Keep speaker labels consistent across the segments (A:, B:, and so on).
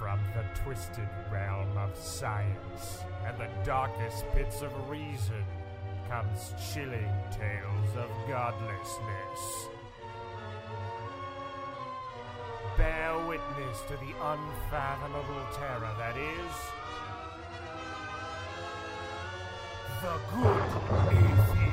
A: From the twisted realm of science and the darkest pits of reason comes chilling tales of godlessness. Bear witness to the unfathomable terror that is the Good Atheist.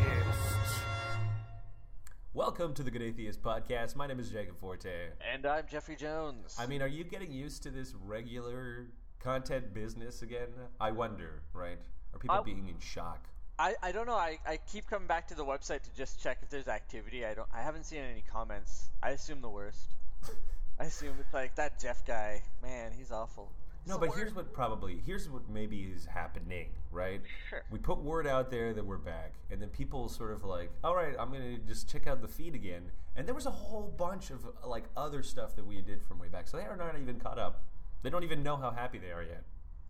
B: Welcome to the Good Atheist Podcast. My name is Jacob Forte.
C: And I'm Jeffrey Jones.
B: I mean, are you getting used to this regular content business again? I wonder, right? Are people
C: I-
B: being in shock?
C: I, I don't know. I, I keep coming back to the website to just check if there's activity. I don't. I haven't seen any comments. I assume the worst. I assume it's like that Jeff guy. Man, he's awful.
B: No, but here's what probably here's what maybe is happening, right?
C: Sure.
B: We put word out there that we're back, and then people sort of like, all right, I'm gonna just check out the feed again. And there was a whole bunch of like other stuff that we did from way back, so they are not even caught up. They don't even know how happy they are yet.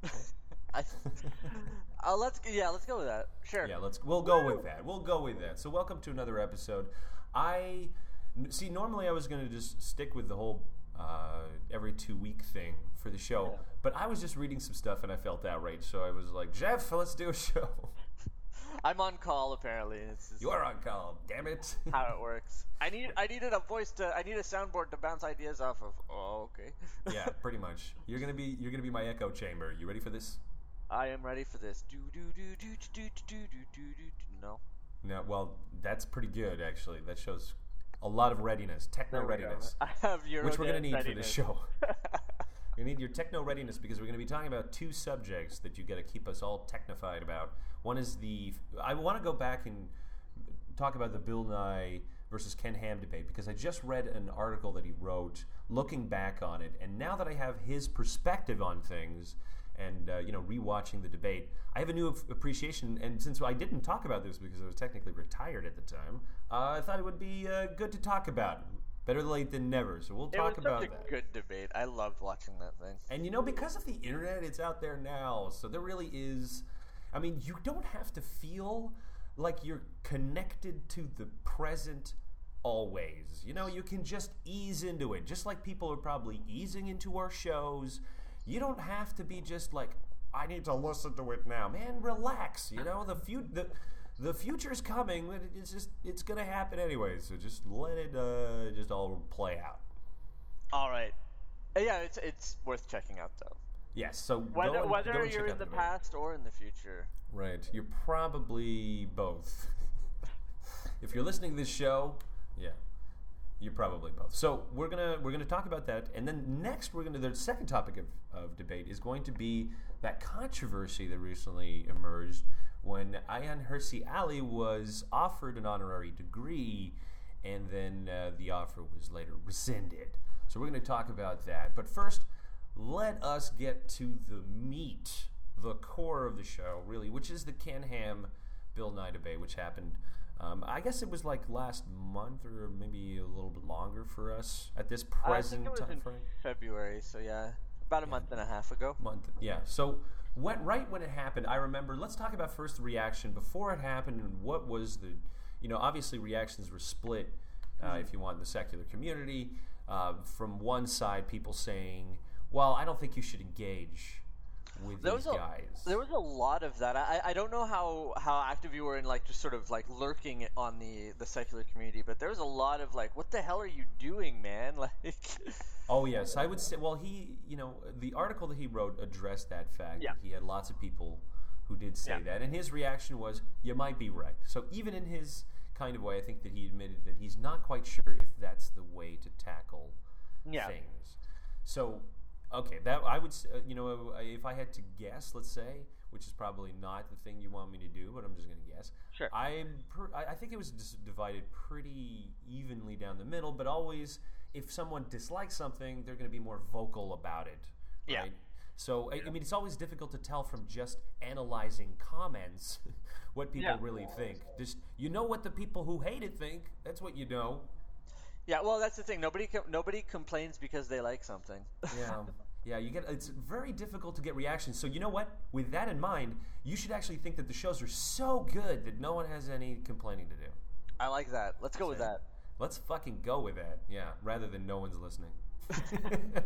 C: I, uh, let's yeah, let's go with that. Sure.
B: Yeah, let's. We'll go with that. We'll go with that. So, welcome to another episode. I see. Normally, I was going to just stick with the whole uh, every two week thing for the show,
C: Yeah.
B: but I was just reading some stuff and I felt outraged. So I was like, Jeff, let's do a show.
C: I'm on call apparently.
B: You are on call. Damn it.
C: how it works. I need I needed a voice to I need a soundboard to bounce ideas off of. Oh, okay.
B: yeah, pretty much. You're gonna be. You're gonna be my echo chamber. You ready for this?
C: I am ready for this. Do do do do do do do do do do. No.
B: No. Well, that's pretty good actually. That shows a lot of readiness, techno
C: There we go.
B: readiness.
C: I have Eurodance
B: which we're going to need for
C: readiness.
B: this show. you need your techno readiness because we're going to be talking about two subjects that you got to keep us all technified about. One is the I want to go back and talk about the Bill Nye versus Ken Ham debate because I just read an article that he wrote looking back on it, and now that I have his perspective on things. And uh, you know, rewatching the debate, I have a new appreciation. And since I didn't talk about this because I was technically retired at the time, uh, I thought it would be uh, good to talk about. Better late than never. So we'll
C: It
B: talk
C: was
B: about
C: such a
B: that.
C: good debate. I loved watching that thing.
B: And you know, because of the internet, it's out there now. So there really is. I mean, you don't have to feel like you're connected to the present always. You know, you can just ease into it. Just like people are probably easing into our shows. You don't have to be just like, I need to listen to it now. Man, relax. You know, the few the the future's coming. but It's just it's gonna happen anyway. So just let it uh, just all play out.
C: All right. Uh, Yeah, it's it's worth checking out though.
B: Yes. So
C: Whether
B: and-
C: whether you're in the
B: debate.
C: past or in the future.
B: Right. You're probably both. if you're listening to this show, yeah. You're probably both. So we're gonna we're gonna talk about that, and then next we're gonna the second topic of, of debate is going to be that controversy that recently emerged when Ayaan Hirsi Ali was offered an honorary degree, and then uh, the offer was later rescinded. So we're gonna talk about that. But first, let us get to the meat, the core of the show, really, which is the Ken Ham Bill Nye debate, which happened. Um, I guess it was like last month or maybe a little bit longer for us at this present
C: I think it was
B: time frame.
C: February, so yeah, about a month and a half ago.
B: Month, yeah. So when, right when it happened, I remember. Let's talk about first the reaction before it happened and what was the, you know, obviously reactions were split. Uh, if you want in the secular community, uh, from one side, people saying, "Well, I don't think you should engage with
C: There
B: these
C: was a
B: guys."
C: there was a lot of that. I I don't know how how active you were in like just sort of like lurking on the the secular community, but there was a lot of like, what the hell are you doing, man? Like,
B: Oh yes, I would say. Well, he, you know, the article that he wrote addressed that fact.
C: Yeah.
B: that He had lots of people who did say
C: Yeah.
B: that, and his reaction was, "You might be right." So even in his kind of way, I think that he admitted that he's not quite sure if that's the way to tackle
C: Yeah.
B: things. So, okay, that I would, s- uh, you know, uh, if I had to guess, let's say, which is probably not the thing you want me to do, but I'm just going to guess.
C: Sure.
B: I'm, per, I think it was divided pretty evenly down the middle, but always, if someone dislikes something, they're going to be more vocal about it.
C: Yeah.
B: Right? So, I, I mean, it's always difficult to tell from just analyzing comments what people
C: Yeah.
B: really think. Just you know what the people who hate it think. That's what you know.
C: Yeah, well, that's the thing. Nobody com- nobody complains because they like something.
B: Yeah. Yeah, you get it's very difficult to get reactions. So you know what? With that in mind, you should actually think that the shows are so good that no one has any complaining to do.
C: I like that. Let's go with that.
B: Let's fucking go with that. Yeah, rather than no one's listening.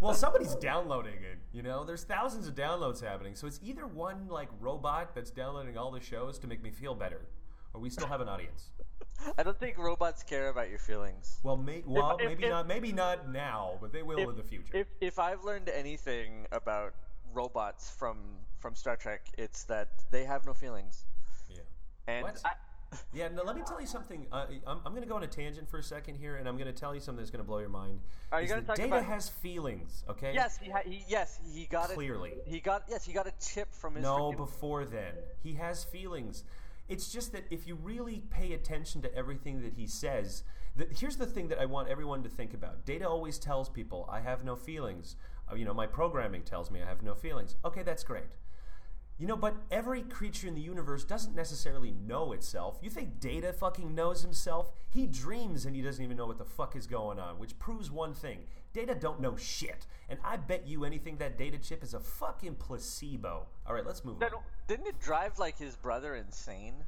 B: well, somebody's downloading it. You know, there's thousands of downloads happening. So it's either one like robot that's downloading all the shows to make me feel better, or we still have an audience.
C: I don't think robots care about your feelings.
B: Well, may, well,
C: if-
B: maybe
C: if-
B: not. Maybe not now, but they will
C: If-
B: in the future.
C: If if I've learned anything about robots from from Star Trek, it's that they have no feelings.
B: yeah.
C: And
B: What?
C: I,
B: Yeah, no, let me tell you something. Uh, I'm, I'm going to go on a tangent for a second here, and I'm going to tell you something that's going to blow your mind.
C: Are you gonna talk
B: Data
C: about-
B: has feelings, okay?
C: yes, he, ha- he yes he got it.
B: Clearly.
C: He got yes he got a chip from his.
B: No,
C: freaking-
B: before then. He has feelings. It's just that if you really pay attention to everything that he says, the, here's the thing that I want everyone to think about. Data always tells people, I have no feelings. Uh, you know, my programming tells me I have no feelings. Okay, that's great. You know, but every creature in the universe doesn't necessarily know itself. You think Data fucking knows himself? He dreams and he doesn't even know what the fuck is going on, which proves one thing. Data don't know shit. And I bet you anything that data chip is a fucking placebo. All right, let's move
C: Then-
B: on.
C: didn't it drive like his brother insane?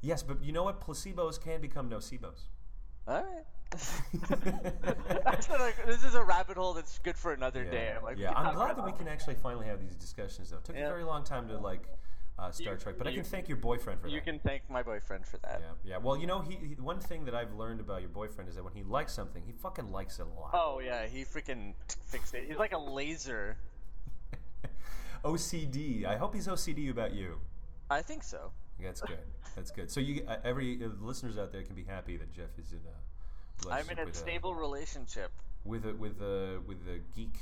B: Yes, but you know what? Placebos can become nocebos.
C: All right. I this is a rabbit hole that's good for another day. I'm like,
B: yeah, I'm glad that we can actually finally have these discussions, though. It took
C: Yeah.
B: a very long time to like uh, Star
C: You-
B: Trek, but I can thank your boyfriend for
C: You
B: that.
C: You can thank my boyfriend for that.
B: Yeah, yeah. Well, you know, he, he one thing that I've learned about your boyfriend is that when he likes something, he fucking likes it a lot.
C: Oh yeah, he freaking fixed it. He's like a laser.
B: OCD. I hope he's OCD about you.
C: I think so.
B: That's good. That's good. So you, uh, every uh, listeners out there can be happy that Jeff is in a
C: I'm in a stable relationship.
B: with a with a with a geek,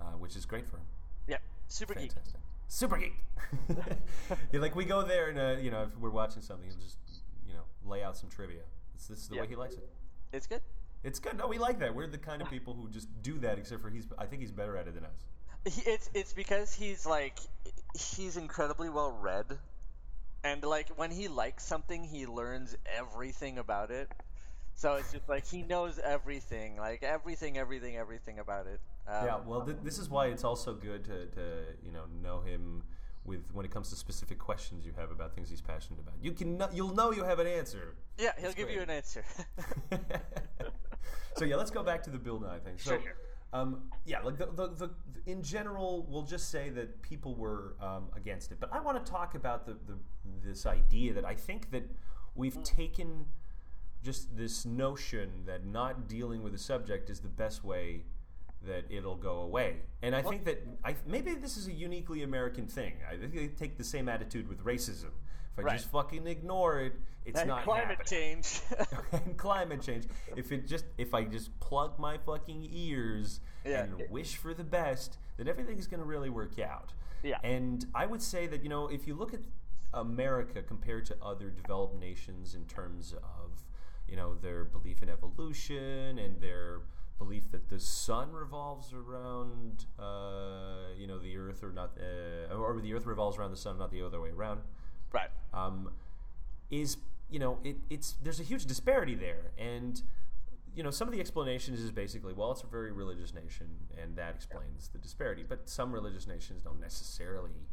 B: uh, which is great for him.
C: Yep, super geek.
B: Super geek. yeah, like we go there and uh, you know if we're watching something, he'll just you know lay out some trivia. It's, this is the
C: Yeah.
B: way he likes it.
C: It's good.
B: It's good. No, we like that. We're the kind of people who just do that. Except for he's, I think he's better at it than us.
C: He, it's it's because he's like he's incredibly well read, and like when he likes something, he learns everything about it. So it's just like he knows everything, like everything, everything, everything about it. Um,
B: yeah. Well, th- this is why it's also good to, to you know know him with when it comes to specific questions you have about things he's passionate about. You can know, you'll know you have an answer.
C: yeah, he'll
B: That's
C: give you an answer.
B: so yeah, let's go back to the Bill Nye thing. So,
C: Sure, sure.
B: Um, yeah, like the, the, the, in general, we'll just say that people were um, against it. But I want to talk about the, the this idea that I think that we've
C: Mm.
B: taken just this notion that not dealing with the subject is the best way that it'll go away. And I think that I, maybe this is a uniquely American thing. I think they take the same attitude with racism. If I
C: Right.
B: just fucking ignore it, it's
C: and
B: not
C: climate
B: happening
C: change.
B: and climate change. If it just if I just plug my fucking ears
C: Yeah.
B: and wish for the best, then everything's going to really work out.
C: Yeah.
B: And I would say that you know if you look at America compared to other developed nations in terms of you know their belief in evolution and their belief that the sun revolves around uh, you know the earth or not uh, or the earth revolves around the sun not the other way around.
C: Right.
B: um, is you know it, it's there's a huge disparity there. And you know some of the explanations is basically well it's a very religious nation and that explains the disparity. But some religious nations don't necessarily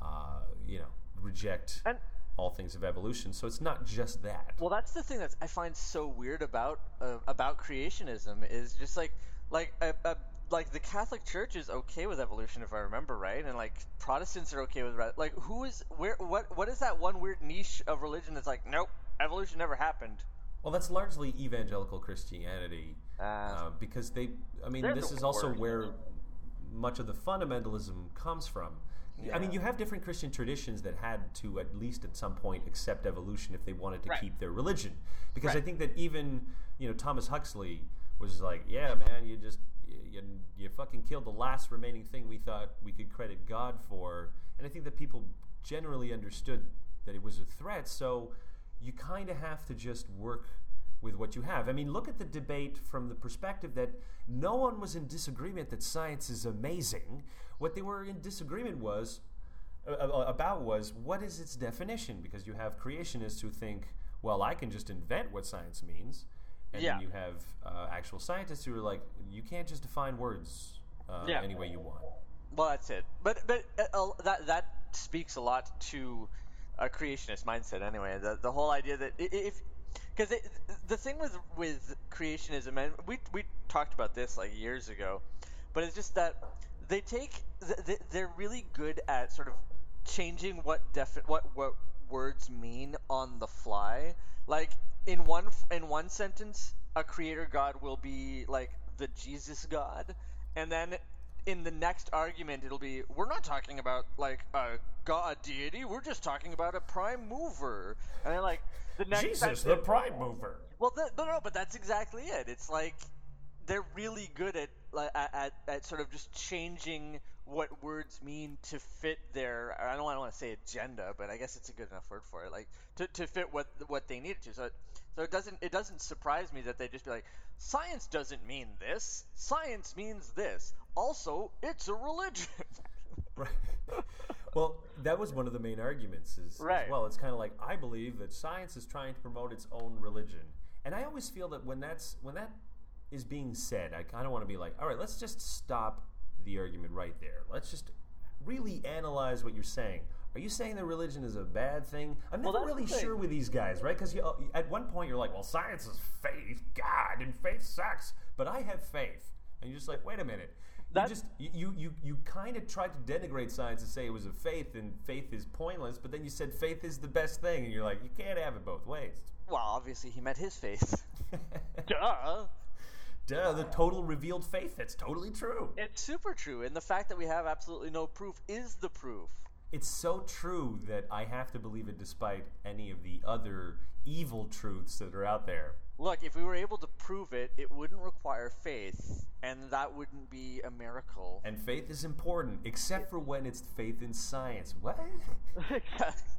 B: uh, you know reject
C: And
B: all things of evolution. So it's not just that.
C: Well, that's the thing that I find so weird about uh, about creationism is just like like uh, uh, like the Catholic Church is okay with evolution if I remember right, and like Protestants are okay with re- like who is where what what is that one weird niche of religion that's like nope evolution never happened.
B: well that's largely evangelical christianity
C: Uh,
B: uh, because they i mean this
C: the
B: is also where much of the fundamentalism comes from I mean, you have different Christian traditions that had to, at least at some point, accept evolution if they wanted to
C: Right.
B: keep their religion. Because I think that even, you know, Thomas Huxley was like, yeah, man, you just, you, you fucking killed the last remaining thing we thought we could credit God for. And I think that people generally understood that it was a threat. So you kind of have to just work with what you have. I mean, look at the debate from the perspective that no one was in disagreement that science is amazing. What they were in disagreement was uh, about was what is its definition? Because you have creationists who think, well, I can just invent what science means, and
C: Yeah.
B: then you have uh, actual scientists who are like, you can't just define words uh,
C: Yeah.
B: any way you want.
C: Well, that's it. But but uh, that that speaks a lot to a creationist mindset. Anyway, the the whole idea that if because the thing with with creationism, and we we talked about this like years ago, but it's just that they take they're really good at sort of changing what defi- what what words mean on the fly. Like in one in one sentence, a creator god will be like the Jesus god, and then in the next argument it'll be we're not talking about like a god deity, we're just talking about a prime mover, and then like the next
A: Jesus,
C: sentence-
A: the prime mover.
C: well, th- no, no, but that's exactly it. It's like they're really good at, at, at at sort of just changing what words mean to fit their. I don't, I don't want to say agenda, but I guess it's a good enough word for it. Like to, to fit what what they needed to. So it, so it doesn't it doesn't surprise me that they just be like, science doesn't mean this. Science means this. Also, it's a religion.
B: Right. well, that was one of the main arguments. Is, as well, it's kind of like I believe that science is trying to promote its own religion, and I always feel that when that's when that is being said, I kind of want to be like, all right, let's just stop the argument right there. Let's just really analyze what you're saying. Are you saying that religion is a bad thing? I'm
C: Well,
B: never really sure with these guys, right? Because oh, at one point you're like, well, science is faith, God, and faith sucks, but I have faith, and you're just like, wait a minute. You just you you, you, you kind of tried to denigrate science and say it was a faith and faith is pointless, but then you said faith is the best thing, and you're like, you can't have it both ways.
C: well, obviously he meant his faith. Duh.
B: Duh, the total revealed faith. That's totally true.
C: It's super true, and the fact that we have absolutely no proof is the proof.
B: It's so true that I have to believe it despite any of the other evil truths that are out there.
C: Look, if we were able to prove it, it wouldn't require faith, and that wouldn't be a miracle.
B: And faith is important, except for when it's faith in science. What?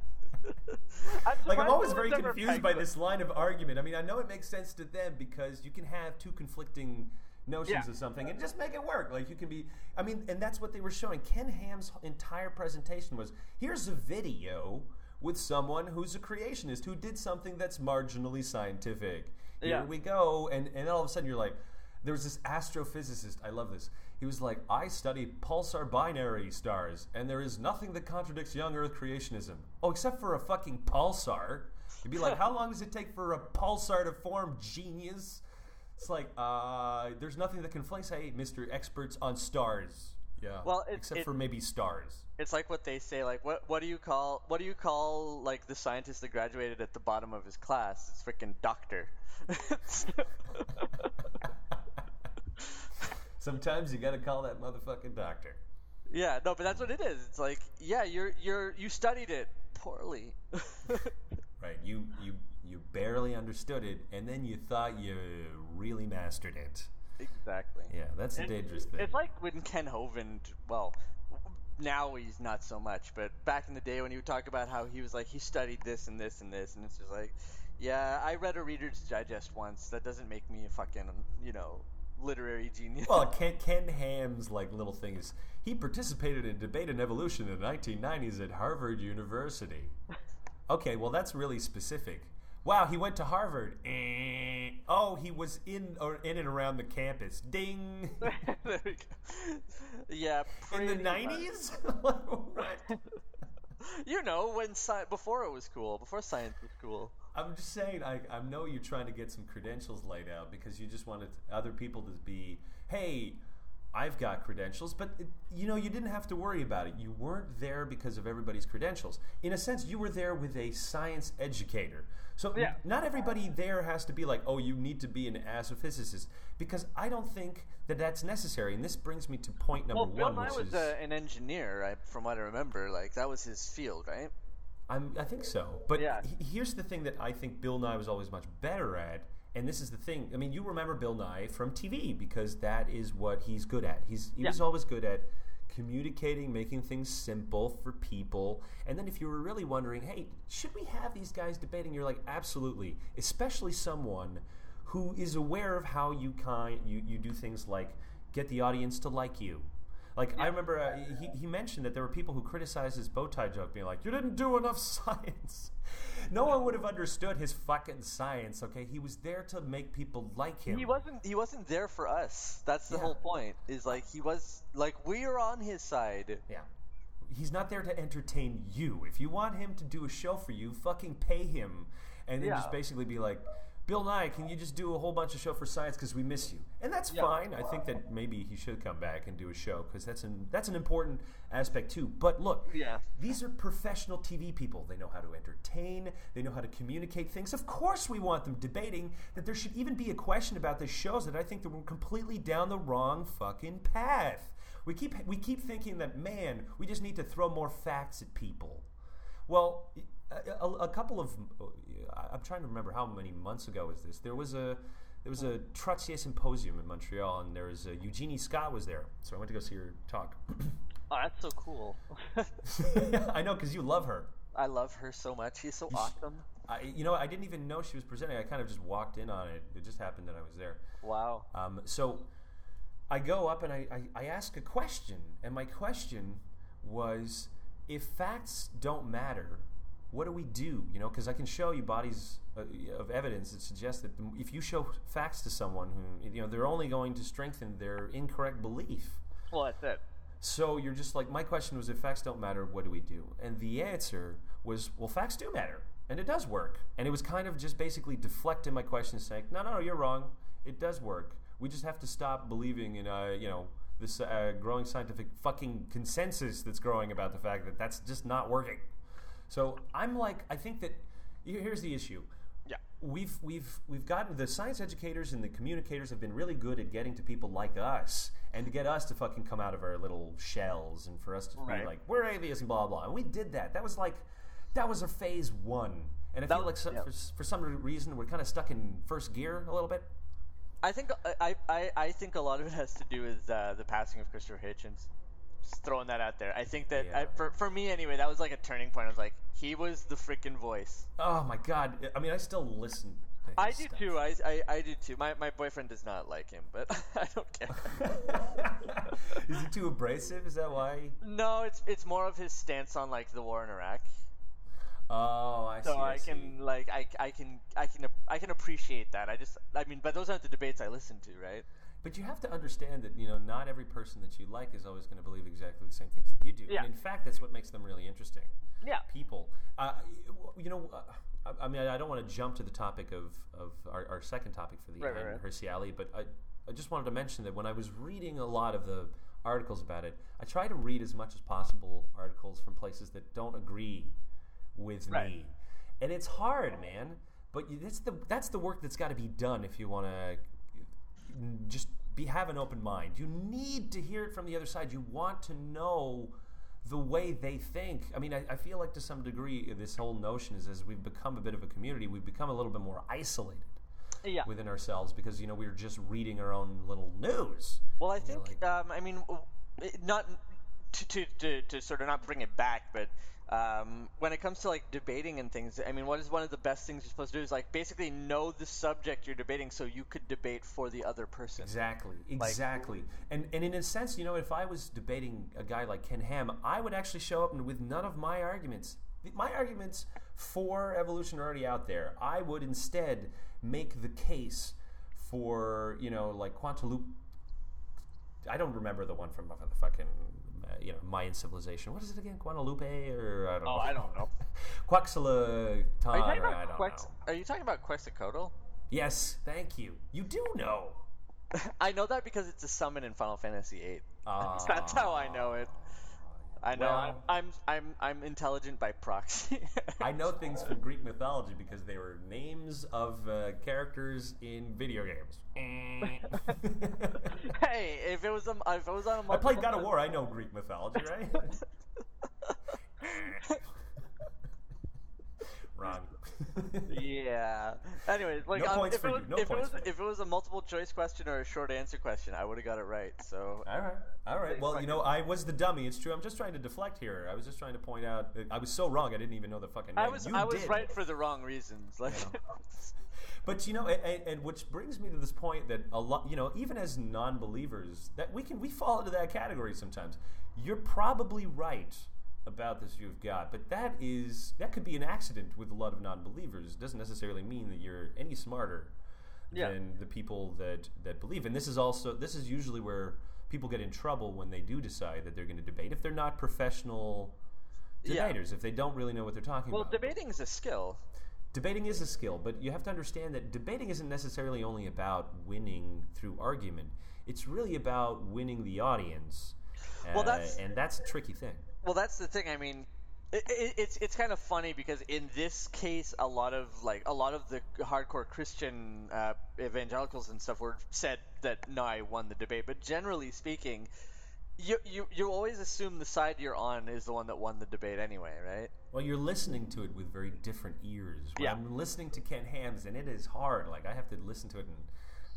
B: Like I'm always very confused by this line of argument. I mean, I know it makes sense to them because you can have two conflicting notions
C: Yeah.
B: of something and just make it work. Like you can be I mean, and that's what they were showing. Ken Ham's entire presentation was here's a video with someone who's a creationist who did something that's marginally scientific. Here
C: Yeah.
B: we go. And and then all of a sudden you're like there was this astrophysicist. I love this. He was like, I study pulsar binary stars, and there is nothing that contradicts young Earth creationism. Oh, except for a fucking pulsar. You'd be like, how long does it take for a pulsar to form, genius? It's like, uh, there's nothing that conflicts. Hey, Mr. Experts on stars. Yeah.
C: Well, it-
B: except
C: it-
B: for maybe stars.
C: It's like what they say, like what what do you call what do you call like the scientist that graduated at the bottom of his class? It's freaking doctor.
B: Sometimes you gotta call that motherfucking doctor.
C: yeah, no, but that's what it is. It's like, yeah, you're you're you studied it poorly.
B: Right. You you you barely understood it, and then you thought you really mastered it.
C: exactly.
B: Yeah, that's a dangerous thing.
C: It's like when Kent Hovind, well, now he's not so much, but back in the day when he would talk about how he was like he studied this and this and this, and it's just like, yeah, I read a Reader's Digest once. That doesn't make me a fucking you know literary genius.
B: Well, Ken, Ken Ham's like little thing is he participated in debate and evolution in the 1990s at Harvard University. Okay, well that's really specific. Wow, he went to Harvard. Eh. Oh, he was in or in and around the campus. Ding.
C: there we go. Yeah,
B: in the 90s? what?
C: You know, when sci- before it was cool, before science was cool.
B: I'm just saying, I, I know you're trying to get some credentials laid out because you just wanted other people to be, hey, I've got credentials, but it, you know, you didn't have to worry about it. You weren't there because of everybody's credentials. In a sense, you were there with a science educator. So
C: Yeah.
B: not everybody there has to be like, oh, you need to be an astrophysicist because I don't think that that's necessary. And this brings me to point number
C: Well, Bill
B: one,
C: Nye
B: which
C: was
B: is
C: uh, an engineer, I, from what I remember. Like that was his field, right?
B: I'm, I think so. But
C: Yeah.
B: he- here's the thing that I think Bill Nye was always much better at, and this is the thing. I mean, you remember Bill Nye from TV because that is what he's good at. He's he
C: Yeah.
B: was always good at communicating, making things simple for people. And then if you were really wondering, hey, should we have these guys debating? You're like, absolutely, especially someone who is aware of how you kind you, you do things like get the audience to like you. Like I remember, uh, he, he mentioned that there were people who criticized his bow tie joke, being like, "You didn't do enough science." no one would have understood his fucking science. Okay, he was there to make people like him.
C: He wasn't. He wasn't there for us. That's the
B: Yeah.
C: whole point. Is like he was like we are on his side.
B: Yeah. He's not there to entertain you. If you want him to do a show for you, fucking pay him. and then
C: Yeah.
B: just basically be like, Bill Nye, can you just do a whole bunch of show for science because we miss you? And that's
C: Yeah.
B: fine. I think that maybe he should come back and do a show because that's an that's an important aspect too. But look,
C: Yeah.
B: these are professional TV people. They know how to entertain. They know how to communicate things. Of course, we want them debating that there should even be a question about the shows that I think that we're completely down the wrong fucking path. We keep we keep thinking that man, we just need to throw more facts at people. Well, a, a, couple of I'm trying to remember how many months ago was this. There was a there was a Trottier symposium in Montreal, and there was a, Eugenie Scott was there. So I went to go see her talk.
C: Oh, that's so cool.
B: I know because you love her.
C: I love her so much. She's so awesome.
B: I, you know, I didn't even know she was presenting. I kind of just walked in on it. It just happened that I was there.
C: Wow.
B: Um, so I go up and I, I, I ask a question, and my question was, if facts don't matter, what do we do? You know, because I can show you bodies uh, of evidence that suggest that if you show facts to someone who, you know, they're only going to strengthen their incorrect belief.
C: Well, that's it.
B: So you're just like, my question was, if facts don't matter, what do we do? And the answer was, well, facts do matter, and it does work. And it was kind of just basically deflecting my question, saying, no, no, no, you're wrong. It does work. We just have to stop believing in, uh, you know, this uh, growing scientific fucking consensus that's growing about the fact that that's just not working. So I'm like, I think that here's the issue
C: Yeah.
B: we've we've we've gotten the science educators and the communicators have been really good at getting to people like us and to get us to fucking come out of our little shells and for us to
C: Right.
B: be like we're atheists and blah blah. And we did that. That was like that was our phase one. And I
C: That
B: feel like so,
C: yeah.
B: for, for some reason we're kind of stuck in first gear a little bit.
C: I think I, I, I think a lot of it has to do with uh, the passing of Christopher Hitchens. Just throwing that out there. I think that I, for for me anyway, that was like a turning point. I was like, he was the freaking voice.
B: Oh my god! I mean, I still listen.
C: I do
B: stuff.
C: too. I, I, I do too. My my boyfriend does not like him, but I don't care.
B: Is he too abrasive? Is that why?
C: no, it's it's more of his stance on like the war in Iraq.
B: Oh, I
C: So
B: see.
C: I,
B: see.
C: can like I, I can I can I can appreciate that. I just I mean, but those aren't the debates I listen to, right?
B: But you have to understand that you know not every person that you like is always going to believe exactly the same things that you do.
C: Yeah.
B: And in fact, that's what makes them really interesting.
C: Yeah.
B: People, uh, you know, uh, I, mean, I don't want to jump to the topic of of our, our second topic for the
C: Right, right,
B: end,
C: right.
B: Hirsi Ali, but I I just wanted to mention that when I was reading a lot of the articles about it, I try to read as much as possible articles from places that don't agree with
C: Right.
B: me, and it's hard, man. But that's the that's the work that's got to be done if you want to just be have an open mind. You need to hear it from the other side. You want to know the way they think. I mean, I, I feel like to some degree, this whole notion is as we've become a bit of a community, we've become a little bit more isolated
C: Yeah.
B: within ourselves because you know we're just reading our own little news.
C: Well, I think
B: like-
C: um, I mean not to, to, to, to sort of not bring it back, but um, when it comes to like debating and things, I mean, what is one of the best things you're supposed to do is like basically know the subject you're debating, so you could debate for the other person.
B: Exactly, exactly. and and in a sense, you know, if I was debating a guy like Ken Ham, I would actually show up with none of my arguments. My arguments for evolution are already out there. I would instead make the case for you know like Quantiloop. I don't remember the one from the fucking you know Mayan civilization. What is it again? Guadalupe or I don't
C: Oh,
B: know.
C: I don't know.
B: Quetzalcoatl.
C: Are you talking about Quex- Are you talking about Quetzalcoatl?
B: Yes, thank you. You do know.
C: I know that because it's a summon in Final Fantasy VIII.
B: Uh,
C: That's how I know it. I know
B: Well-
C: I'm, I'm I'm I'm intelligent by proxy.
B: I know things from Greek mythology because they were names of uh, characters in video games.
C: hey, if it was a, if it was on a
B: I played God of War. I know Greek mythology, right? Wrong.
C: Yeah. Anyways, like
B: No
C: um, if it was
B: no
C: if it was if it was a multiple choice question or a short answer question, I would have got it right. So
B: All right, all right. Well, you know, I was the dummy. It's true. I'm just trying to deflect here. I was just trying to point out. I was so wrong. I didn't even know the fucking name.
C: I was
B: You
C: I was
B: did.
C: right for the wrong reasons. Like
B: But you know, and, and which brings me to this point that a lot, you know, even as non-believers, that we can we fall into that category sometimes. You're probably right about this you've got, but that is that could be an accident with a lot of non-believers. It doesn't necessarily mean that you're any smarter
C: Yeah.
B: than the people that that believe. And this is also this is usually where people get in trouble when they do decide that they're going to debate if they're not professional
C: Yeah.
B: debaters, if they don't really know what they're talking
C: well,
B: about.
C: Well, debating is a skill.
B: debating is a skill, but you have to understand that debating isn't necessarily only about winning through argument. It's really about winning the audience.
C: Well,
B: Uh,
C: that's-
B: and that's a tricky thing.
C: Well, that's the thing. I mean, it, it, it's it's kind of funny because in this case, a lot of like a lot of the hardcore Christian uh, evangelicals and stuff were said that no, I won the debate. But generally speaking, you you you always assume the side you're on is the one that won the debate anyway, right?
B: Well, you're listening to it with very different ears. When
C: Yeah.
B: I'm listening to Ken Hams, and it is hard. Like I have to listen to it in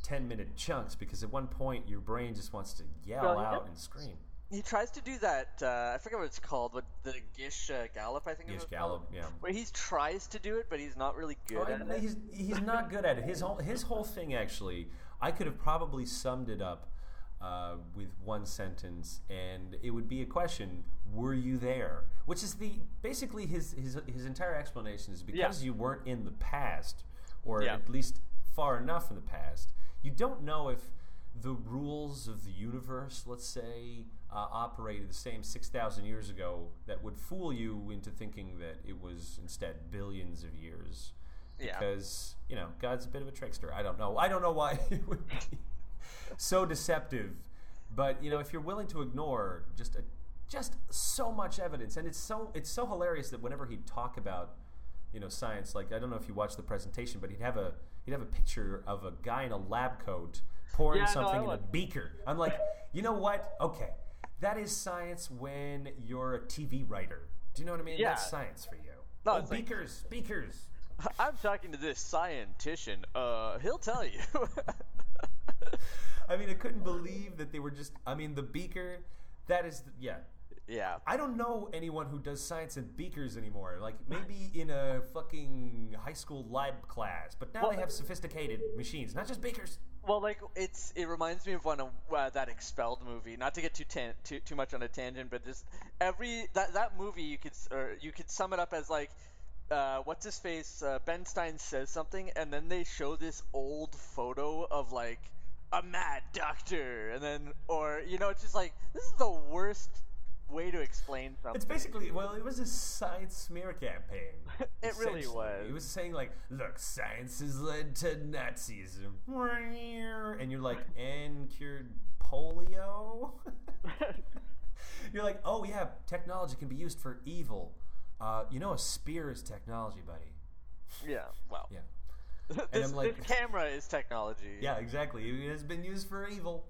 B: ten minute chunks because at one point your brain just wants to yell
C: Well, yeah.
B: out and scream.
C: He tries to do that. Uh, I forget what it's called, but the Gish uh, Gallop, I think.
B: Gish
C: it's
B: Gallop,
C: called,
B: yeah.
C: Where he tries to do it, but he's not really good
B: Oh,
C: at it.
B: he's he's not good at it. His whole his whole thing actually, I could have probably summed it up uh, with one sentence, and it would be a question: Were you there? Which is the basically his his his entire explanation is because you weren't in the past, or
C: Yeah.
B: at least far enough in the past, you don't know if the rules of the universe, let's say, uh, operated the same 6,000 years ago that would fool you into thinking that it was instead billions of years.
C: Yeah.
B: Because, you know, God's a bit of a trickster. I don't know. I don't know why it would be so deceptive. But, you know, if you're willing to ignore just a, just so much evidence, and it's so it's so hilarious that whenever he'd talk about you know science like i don't know if you watched the presentation but he'd have a he'd have a picture of a guy in a lab coat pouring
C: Yeah,
B: something
C: I
B: in a beaker i'm like you know what okay that is science when you're a tv writer do you know what i mean
C: Yeah.
B: that's science for you
C: No,
B: oh
C: it's like-
B: beakers beakers
C: I'm talking to this scientician. Uh, he'll tell you.
B: i mean i couldn't believe that they were just i mean the beaker that is yeah
C: yeah.
B: I don't know anyone who does science in beakers anymore. Like maybe in a fucking high school lab class, but now
C: Well-
B: they have sophisticated machines, not just beakers.
C: Well, like it's it reminds me of one of uh, that expelled movie. Not to get too tan- too too much on a tangent, but just every that that movie you could or you could sum it up as like. Uh, what's his face? Uh, ben Stein says something, and then they show this old photo of like a mad doctor, and then or you know, it's just like this is the worst explain something.
B: It's basically well, it was a science smear campaign.
C: It really was.
B: It was saying like, look, science has led to Nazism, and you're like, and cured polio. you're like, oh yeah, technology can be used for evil. Uh, you know, a spear is technology, buddy.
C: yeah. Well,
B: Yeah.
C: this,
B: I'm like-
C: this camera is technology.
B: Yeah, exactly. It has been used for evil.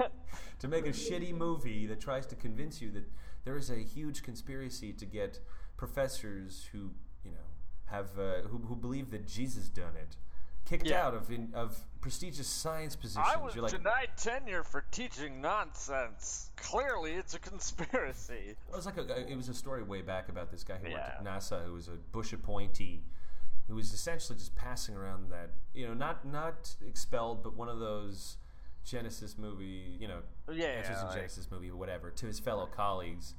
B: to make a shitty movie that tries to convince you that there is a huge conspiracy to get professors who, you know, have uh, who, who believe that Jesus done it kicked
C: Yeah.
B: out of in, of prestigious science positions.
C: I was
B: like,
C: denied tenure for teaching nonsense. Clearly, it's a conspiracy.
B: It was like a, it was a story way back about this guy who worked at NASA, who was a Bush appointee, who was essentially just passing around that, you know, not not expelled, but one of those Genesis movie, you know,
C: Yeah,
B: Answers in
C: like-
B: Genesis movie whatever, to his fellow colleagues,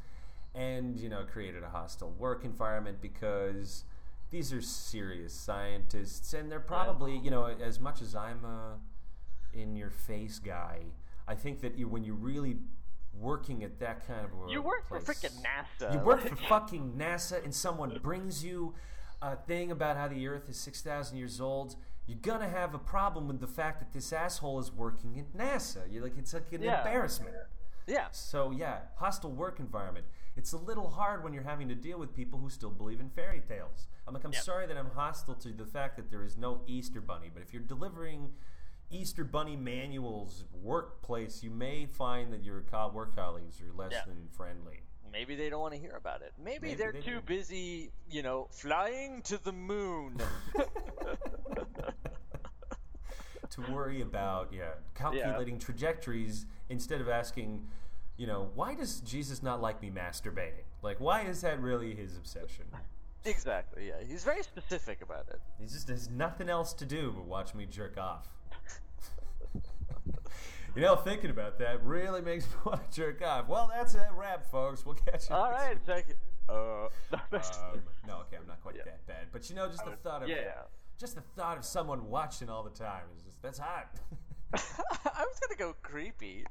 B: and you know, created a hostile work environment because these are serious scientists, and they're probably, you know, as much as I'm a in your face guy, I think that you when you're really working at that kind of a
C: You work for freaking NASA.
B: you work for fucking NASA, and someone brings you a thing about how the Earth is six thousand years old. You're gonna have a problem with the fact that this asshole is working at NASA. You're like, it's like an
C: Yeah.
B: embarrassment.
C: Yeah.
B: So yeah, hostile work environment. It's a little hard when you're having to deal with people who still believe in fairy tales. I'm like, I'm
C: Yeah.
B: sorry that I'm hostile to the fact that there is no Easter Bunny, but if you're delivering Easter Bunny manuals workplace, you may find that your co- work colleagues are less
C: Yeah.
B: than friendly.
C: Maybe they don't want to hear about it. Maybe,
B: Maybe
C: they're
B: they
C: too
B: don't.
C: busy, you know, flying to the moon.
B: to worry about yeah calculating trajectories instead of asking you know why does jesus not like me masturbating like why is that really his obsession
C: exactly. Yeah. He's very specific about it.
B: he just has nothing else to do but watch me jerk off you know thinking about that really makes me want to jerk off well that's a wrap folks we'll catch you
C: All
B: next
C: right. Check it. Uh,
B: um, no okay i'm not quite
C: Yeah.
B: that bad but you know just the thought of
C: yeah.
B: just the thought of someone watching all the time is just that's hot
C: I was gonna go creepy.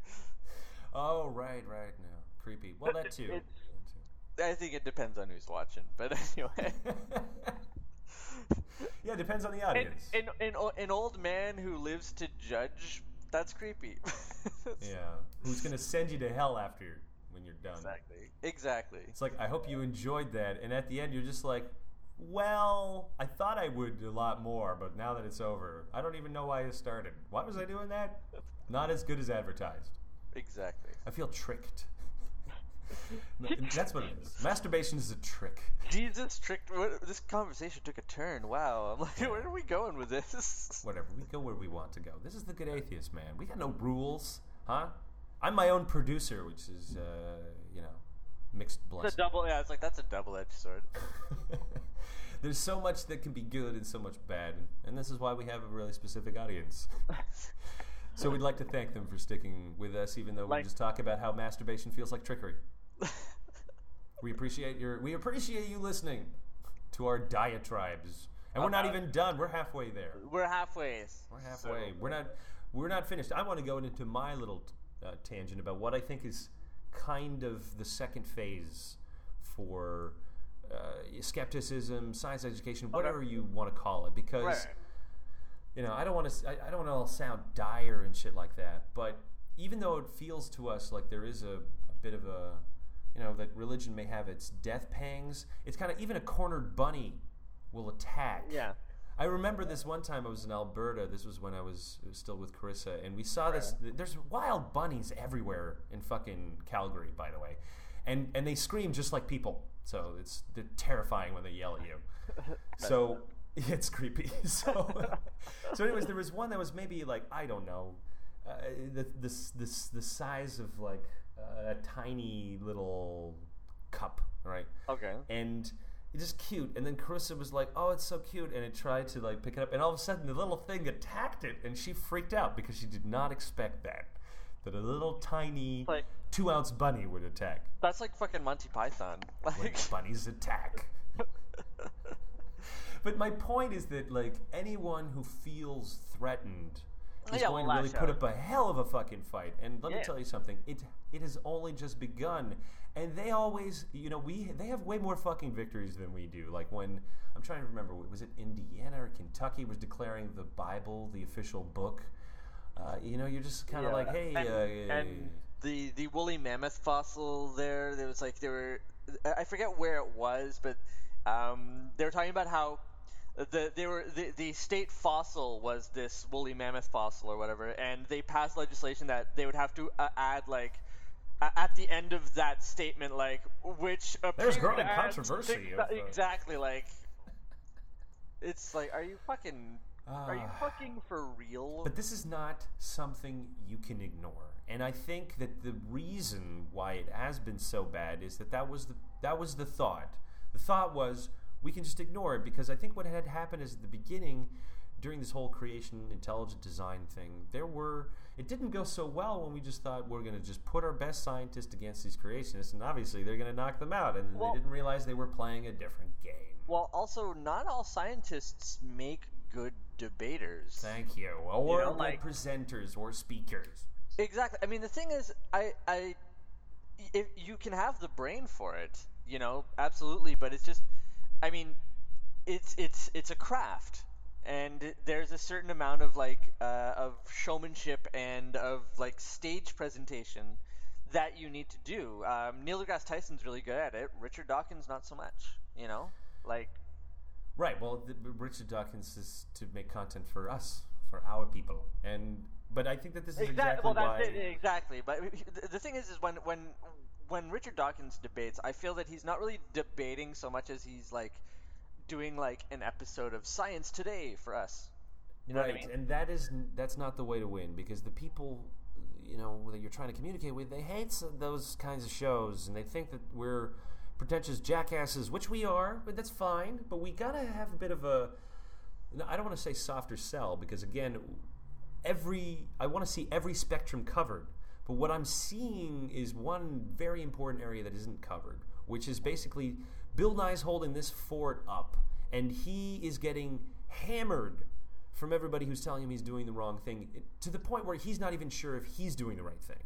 B: Oh, right, right. now creepy. Well, that too.
C: I think it depends on who's watching, but anyway.
B: yeah, it depends on the audience.
C: an, an, an old man who lives to judge, that's creepy.
B: yeah, who's gonna send you to hell after when you're done?
C: Exactly. Exactly.
B: It's like I hope you enjoyed that, and at the end you're just like, well, I thought I would a lot more, but now that it's over, I don't even know why I started. Why was I doing that? Not as good as advertised.
C: Exactly.
B: I feel tricked. That's what it is. Masturbation is a trick.
C: Jesus tricked. What, this conversation took a turn. Wow. I'm like, where are we going with this?
B: Whatever. We go where we want to go. This is the good atheist, man. We got no rules, huh? I'm my own producer, which is, uh, you know, mixed
C: It's
B: blessing.
C: a double. Yeah, it's like that's a double-edged sword.
B: There's so much that can be good and so much bad, and this is why we have a really specific audience. so we'd like to thank them for sticking with us, even though we just talk about how masturbation feels like trickery. we appreciate your we appreciate you listening to our diatribes, and we're not
C: Uh-huh.
B: even done. We're halfway there.
C: We're halfway.
B: We're halfway. we're not. We're not finished. I want to go into my little uh, tangent about what I think is kind of the second phase for uh, skepticism, science education, whatever you want to call it, because
C: Right.
B: you know I don't want to. I, I don't want to sound dire and shit like that. But even though it feels to us like there is a, a bit of a, you know, that religion may have its death pangs, it's kind of even a cornered bunny will attack.
C: Yeah.
B: I remember this one time I was in Alberta. This was when I was, was still with Carissa, and we saw this. There's wild bunnies everywhere in fucking Calgary, by the way, and and they scream just like people. So it's they're terrifying when they yell at you. so it's creepy. So so anyways, there was one that was maybe like I don't know, uh, the this this the size of like Uh, a tiny little cup, right?
C: Okay.
B: and it's just cute. And then Carissa was like, "Oh, it's so cute," and it tried to like pick it up, and all of a sudden the little thing attacked it, and she freaked out because she did not expect that that a little tiny
C: Like-
B: two ounce bunny would attack.
C: That's like fucking Monty Python.
B: When
C: Like,
B: bunnies attack. but my point is that like anyone who feels threatened is
C: Yeah,
B: going to really put up a hell of a fucking fight. And let me tell you something, it it has only just begun. And they always, you know, we they have way more fucking victories than we do. Like when I'm trying to remember, was it Indiana or Kentucky was declaring the Bible the official book? Uh, you know, you're just kind of
C: Yeah.
B: like, hey,
C: and,
B: uh,
C: and the the woolly mammoth fossil there, there was like there were I forget where it was, but um, they were talking about how the they were the, the state fossil was this woolly mammoth fossil or whatever, and they passed legislation that they would have to uh, add like. a- At the end of that statement, like which
B: There's growing controversy of, uh,
C: exactly like it's like, are you fucking, are you
B: Ah.
C: fucking for real?
B: But this is not something you can ignore, and I think that the reason why it has been so bad is that that was the that was the thought. The thought was we can just ignore it because I think what had happened is at the beginning, during this whole creation intelligent design thing, there were it didn't go so well when we just thought we're going to just put our best scientists against these creationists, and obviously they're going to knock them out, and
C: Well-
B: they didn't realize they were playing a different game.
C: Well, also, not all scientists make good debaters.
B: Thank you. Or
C: know, like-
B: presenters or speakers.
C: Exactly. I mean, the thing is, I, I, if you can have the brain for it, you know, absolutely. But it's just, I mean, it's it's it's a craft, and there's a certain amount of like uh, of showmanship and of like stage presentation that you need to do. Um, Neil deGrasse Tyson's really good at it. Richard Dawkins not so much. You know, like
B: Right. Well, the, Richard Dawkins is to make content for us, for our people, and but I think that this is exactly,
C: well,
B: why.
C: it, exactly. But the- the thing is, is when when when Richard Dawkins debates, I feel that he's not really debating so much as he's like doing like an episode of Science Today for us. You know
B: right,
C: what I mean?
B: and that is that's not the way to win because the people, you know, that you're trying to communicate with, they hate those kinds of shows, and they think that we're pretentious jackasses, which we are, but that's fine. But we gotta have a bit of a I don't want to say softer sell because again, every I want to see every spectrum covered. But what I'm seeing is one very important area that isn't covered, which is basically Bill Nye's holding this fort up, and he is getting hammered from everybody who's telling him he's doing the wrong thing to the point where he's not even sure if he's doing the right thing.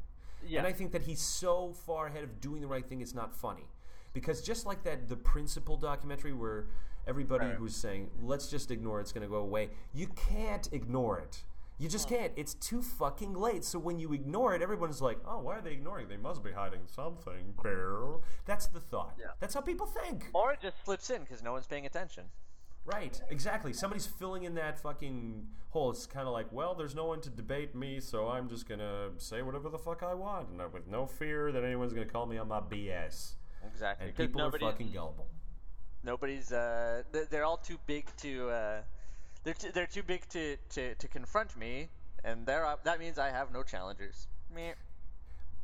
C: Yeah.
B: And I think that he's so far ahead of doing the right thing, it's not funny. because just like that, the Principle documentary where everybody
C: Right.
B: who's saying let's just ignore it, it's going to go away. You can't ignore it. You just can't. It's too fucking late. So when you ignore it, everyone's like, "Oh, why are they ignoring? They must be hiding something." Bear. That's the thought.
C: Yeah.
B: That's how people think.
C: Or it just slips in because no one's paying attention.
B: Right, exactly. Somebody's filling in that fucking hole. It's kind of like, well, there's no one to debate me, so I'm just gonna say whatever the fuck I want, and with no fear that anyone's gonna call me on my BS.
C: Exactly.
B: And people are fucking gullible.
C: Nobody's. Uh, they're all too big to. Uh, they're too, they're too big to, to, to confront me, and they're up, that means I have no challengers. Meh.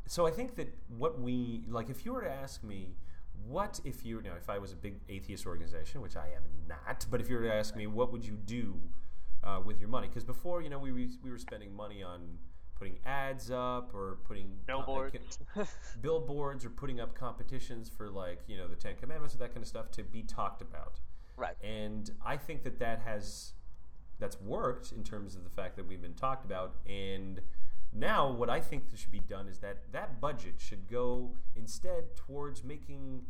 B: So I think that what we like, if you were to ask me, what if you now, if I was a big atheist organization, which I am not, but if you were to ask me, what would you do uh, with your money? Because before, you know, we we we were spending money on putting ads up or putting
C: Billboards.
B: billboards or putting up competitions for like you know the Ten Commandments or that kind of stuff to be talked about.
C: right.
B: And I think that that has that's worked in terms of the fact that we've been talked about. And now what I think should be done is that that budget should go instead towards making.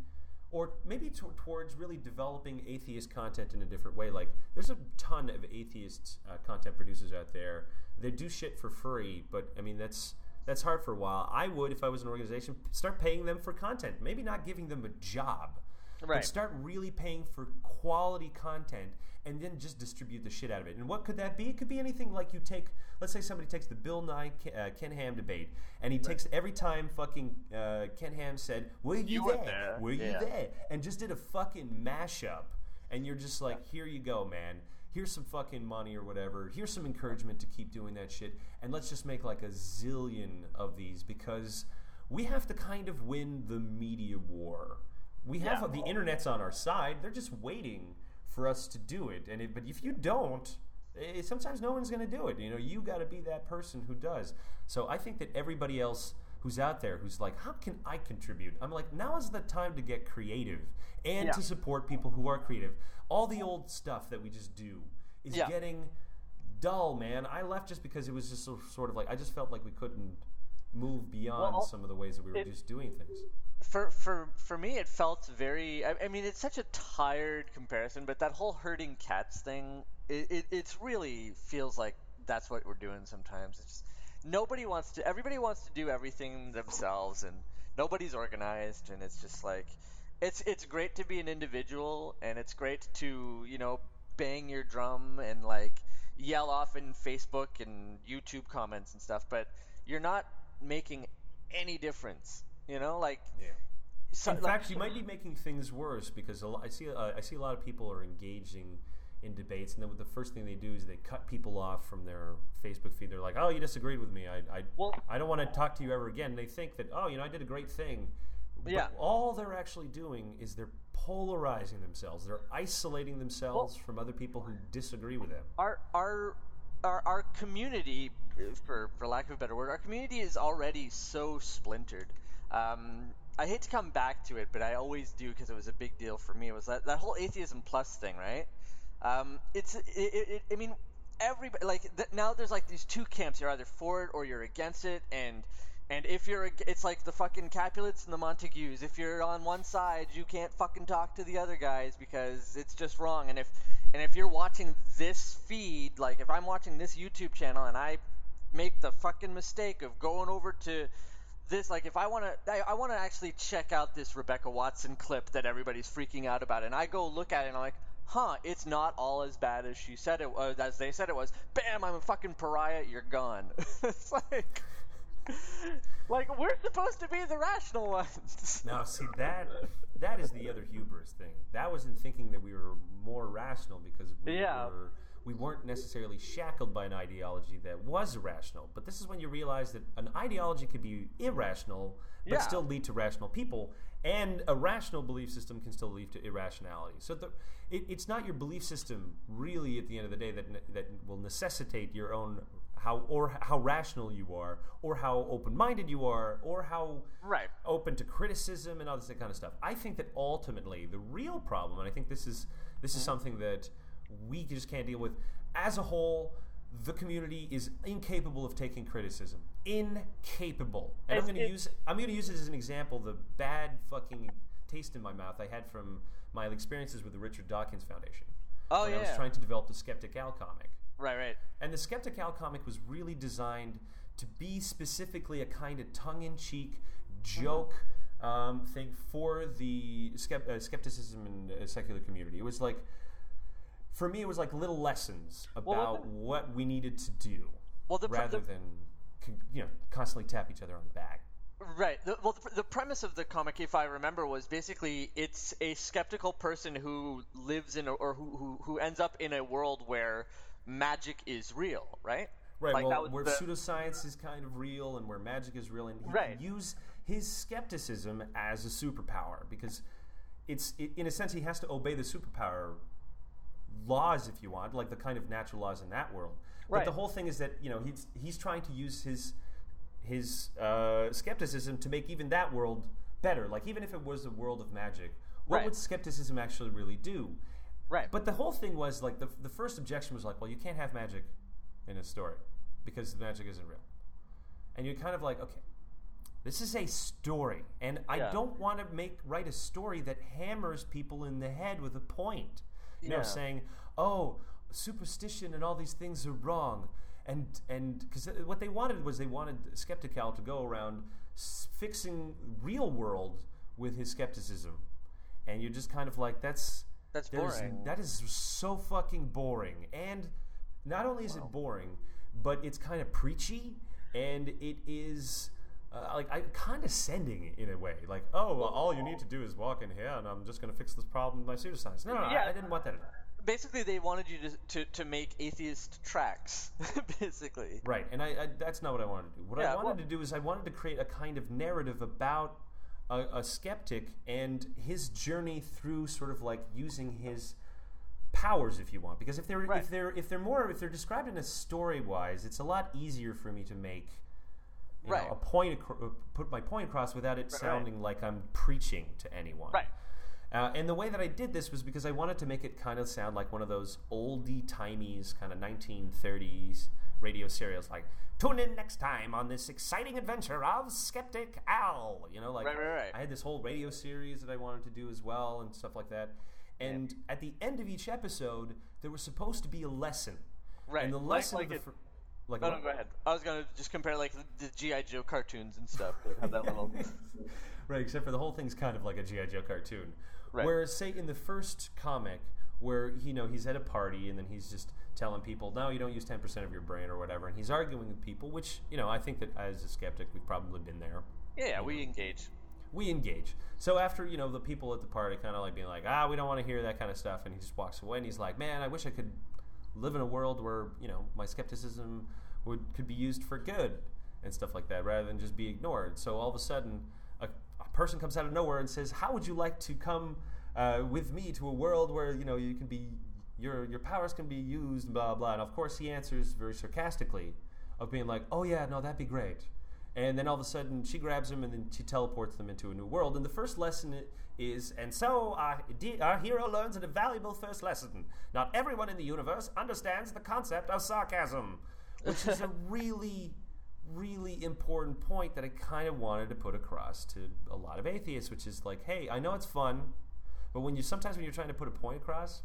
B: Or maybe to- towards really developing atheist content in a different way. Like, there's a ton of atheist uh, content producers out there. They do shit for free, but I mean that's that's hard for a while. I would, if I was an organization, start paying them for content. Maybe not giving them a job, but start really paying for quality content and then just distribute the shit out of it. And what could that be? It could be anything like you take, let's say somebody takes the Bill Nye Ken, uh, Ken Ham debate, and he takes every time fucking uh, Ken Ham said, "Were you,
C: You
B: there?
C: there."
B: Were you
C: Yeah.
B: there?" and just did a fucking mashup, and you're just like, "Here you go, man." Here's some fucking money or whatever. Here's some encouragement to keep doing that shit. And let's just make like a zillion of these because we have to kind of win the media war. We have
C: Yeah.
B: the internet's on our side. They're just waiting for us to do it. And it, but if you don't, eh, sometimes no one's going to do it. You know, you got to be that person who does. So I think that everybody else who's out there who's like, how can I contribute? I'm like, now is the time to get creative and
C: Yeah.
B: to support people who are creative. All the old stuff that we just do is
C: Yeah.
B: getting dull, man. I left just because it was just so, sort of like I just felt like we couldn't move beyond
C: Well,
B: some of the ways that we were
C: it-
B: just doing things.
C: for for for me it felt very I, I mean it's such a tired comparison but that whole herding cats thing it, it it's really feels like that's what we're doing sometimes it's just, nobody wants to everybody wants to do everything themselves and nobody's organized and it's just like it's it's great to be an individual and it's great to you know bang your drum and like yell off in Facebook and YouTube comments and stuff but you're not making any difference you know like
B: Yeah.
C: so,
B: In
C: like-
B: fact, you might be making things worse because a lo- I see uh, I see a lot of people are engaging in debates, and then the first thing they do is they cut people off from their Facebook feed. They're like, "Oh, you disagreed with me. I I,
C: Well-
B: I don't want to talk to you ever again." They think that, "Oh, you know, I did a great thing." But
C: Yeah.
B: all they're actually doing is they're polarizing themselves. They're isolating themselves from other people who disagree with them.
C: our our our, our community for for lack of a better word our community is already so splintered um, I hate to come back to it, but I always do because it was a big deal for me. It was that, that whole atheism plus thing, right? Um, it's it, it, it, I mean everybody like th- now there's like these two camps. You're either for it or you're against it, and and if you're it's like the fucking Capulets and the Montagues. If you're on one side, you can't fucking talk to the other guys because it's just wrong. And if and if you're watching this feed, like if I'm watching this YouTube channel and I make the fucking mistake of going over to this like if I want to I, I want to actually check out this Rebecca Watson clip that everybody's freaking out about and I go look at it and I'm like huh it's not all as bad as she said it was as they said it was. Bam I'm a fucking pariah you're gone. It's like like we're supposed to be the rational ones
B: Now, see that that is the other hubris thing. That was in thinking that we were more rational because we
C: Yeah.
B: were we weren't necessarily shackled by an ideology that was rational. But this is when you realize that an ideology could be irrational but
C: Yeah.
B: still lead to rational people, and a rational belief system can still lead to irrationality. So the, it, it's not your belief system really at the end of the day that that will necessitate your own how or how rational you are or how open-minded you are or how
C: Right.
B: open to criticism and all this kind of stuff. I think that ultimately the real problem, and I think this is this is mm-hmm. something that we just can't deal with as a whole. The community is incapable of taking criticism. Incapable. And I'm going to use I'm going to use it as an example. The bad fucking taste in my mouth I had from my experiences with the Richard Dawkins Foundation.
C: Oh
B: when I was trying to develop the Skeptic Al comic.
C: Right, right.
B: And the Skeptic Al comic was really designed to be specifically a kind of tongue-in-cheek joke um, thing for the skept- uh, skepticism and uh, secular community. It was like, for me, it was like little lessons about
C: wasn't-
B: what we needed to do,
C: Well, the,
B: rather
C: the
B: than con- you know constantly tap each other on the back.
C: Right. The, well, the, the premise of the comic, if I remember, was basically it's a skeptical person who lives in a, or who, who who ends up in a world where magic is real, right?
B: Right,
C: Like,
B: well, where
C: the-
B: pseudoscience is kind of real and where magic is real, and he
C: Right.
B: can use his skepticism as a superpower because it's it, in a sense he has to obey the superpower laws if you want, like the kind of natural laws in that world. But the whole thing is that you know he's he's trying to use his his uh, skepticism to make even that world better. Like even if it was a world of magic, what
C: Right.
B: would skepticism actually really do?
C: Right.
B: But the whole thing was like the, the first objection was like, well, you can't have magic in a story because the magic isn't real. And you're kind of like, okay, this is a story, and I don't want to make write a story that hammers people in the head with a point. You know, saying, oh, superstition and all these things are wrong. And and because uh, what they wanted was they wanted Skeptic Al to go around s- fixing real world with his skepticism, and you're just kind of like that's
C: That's
B: there's-
C: boring.
B: That is so fucking boring. And not only is it boring, but it's kind of preachy, and it is uh, like I, condescending in a way. Like, oh, well, all you need to do is walk in here, and I'm just going to fix this problem by pseudoscience. No, no, no
C: Yeah.
B: I, I didn't want that.
C: Basically, they wanted you to to, to make atheist tracks. basically.
B: Right, and I, I that's not what I wanted to do. What I wanted
C: well-
B: to do is I wanted to create a kind of narrative about a, a skeptic and his journey through sort of like using his powers, if you want. Because if they're
C: Right.
B: if they're if they're more if they're described in a story wise, it's a lot easier for me to make. You
C: Right.
B: know, a point, uh, put my point across without it sounding like I'm preaching to anyone.
C: Right.
B: Uh, and the way that I did this was because I wanted to make it kind of sound like one of those oldie timies kind of 1930s radio serials, like "Tune in next time on this exciting adventure of Skeptic Al." You know, like
C: Right, right, right.
B: I had this whole radio series that I wanted to do as well and stuff like that. And at the end of each episode, there was supposed to be a lesson.
C: Right.
B: And the lesson
C: like
B: of the
C: it-
B: like
C: No, no, go ahead. I was gonna just compare like the, GI Joe cartoons and stuff. They have that little.
B: right, except for the whole thing's kind of like a GI Joe cartoon.
C: Right.
B: Whereas, say in the first comic, where you know he's at a party and then he's just telling people, "No, you don't use ten percent of your brain" or whatever, and he's arguing with people, which you know I think that as a skeptic we've probably been there.
C: yeah, we engage.
B: We engage. So after you know the people at the party kind of like being like, "Ah, we don't want to hear that kind of stuff," and he just walks away and he's like, "Man, I wish I could live in a world where you know my skepticism would could be used for good and stuff like that rather than just be ignored." So all of a sudden, person comes out of nowhere and says, "How would you like to come uh, with me to a world where you know you can be your your powers can be used?" Blah blah. And of course, he answers very sarcastically, of being like, "Oh yeah, no, that'd be great." And then all of a sudden, she grabs him and then she teleports them into a new world. And the first lesson is, and so our, our hero learns a valuable first lesson. Not everyone in the universe understands the concept of sarcasm, which is a really, really important point that I kind of wanted to put across to a lot of atheists, which is like, hey, I know it's fun, but when you sometimes when you're trying to put a point across,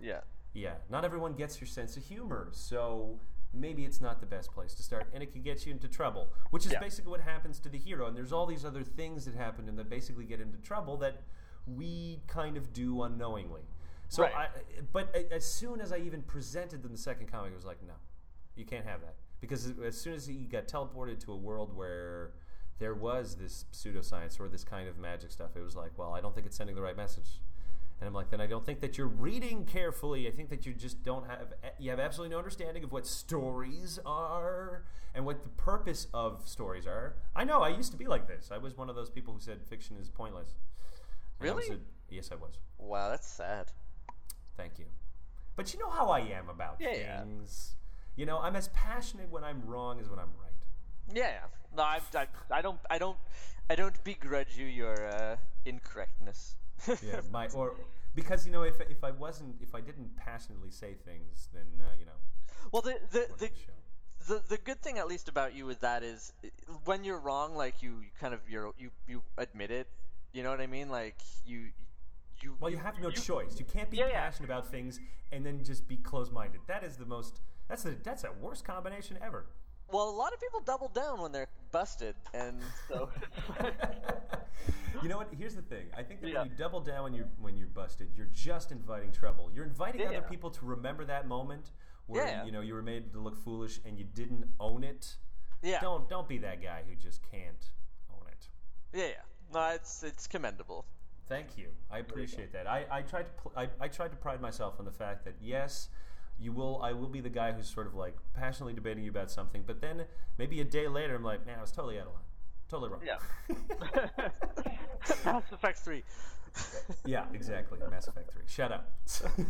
C: Yeah.
B: yeah, not everyone gets your sense of humor, so maybe it's not the best place to start, and it can get you into trouble, which is
C: Yeah.
B: basically what happens to the hero. And there's all these other things that happen and that basically get into trouble that we kind of do unknowingly. So,
C: Right.
B: I, but as soon as I even presented them the second comic, it was like, no, you can't have that because as soon as he got teleported to a world where there was this pseudoscience or this kind of magic stuff, it was like, well, I don't think it's sending the right message. And I'm like, then I don't think that you're reading carefully. I think that you just don't have you have absolutely no understanding of what stories are and what the purpose of stories are. I know I used to be like this. I was one of those people who said fiction is pointless. And I
C: Really?
B: yes, I was.
C: Wow, that's sad.
B: Thank you. But you know how I am about
C: Yeah, yeah.
B: You know, I'm as passionate when I'm wrong as when I'm right.
C: Yeah, yeah. No, I, I, I don't, I don't, I don't begrudge you your uh, incorrectness.
B: Yeah, my or because you know if if I wasn't if I didn't passionately say things, then uh, you know.
C: well, the the
B: what
C: the, the the good thing at least about you with that is when you're wrong, like you, you kind of you're you you admit it, You know what I mean? Like you, you.
B: Well, you have no choice. You can't be
C: Yeah, yeah.
B: passionate about things and then just be closed-minded. That is the most. That's the that's a worst combination ever.
C: Well, a lot of people double down when they're busted, and so.
B: you know what? Here's the thing. I think that
C: Yeah.
B: when you double down when you're when you're busted, you're just inviting trouble. You're inviting
C: Yeah.
B: other people to remember that moment where
C: Yeah.
B: you know you were made to look foolish and you didn't own it.
C: yeah.
B: Don't don't be that guy who just can't own it.
C: Yeah, yeah. No, it's it's commendable.
B: Thank you. I appreciate that. I, I tried to pl- I, I tried to pride myself on the fact that yes, you will I will be the guy who's sort of like passionately debating you about something, but then maybe a day later I'm like, man, I was totally out of line. Totally wrong.
C: Yeah. Mass Effect Three.
B: yeah, exactly. Mass Effect 3. Shut up.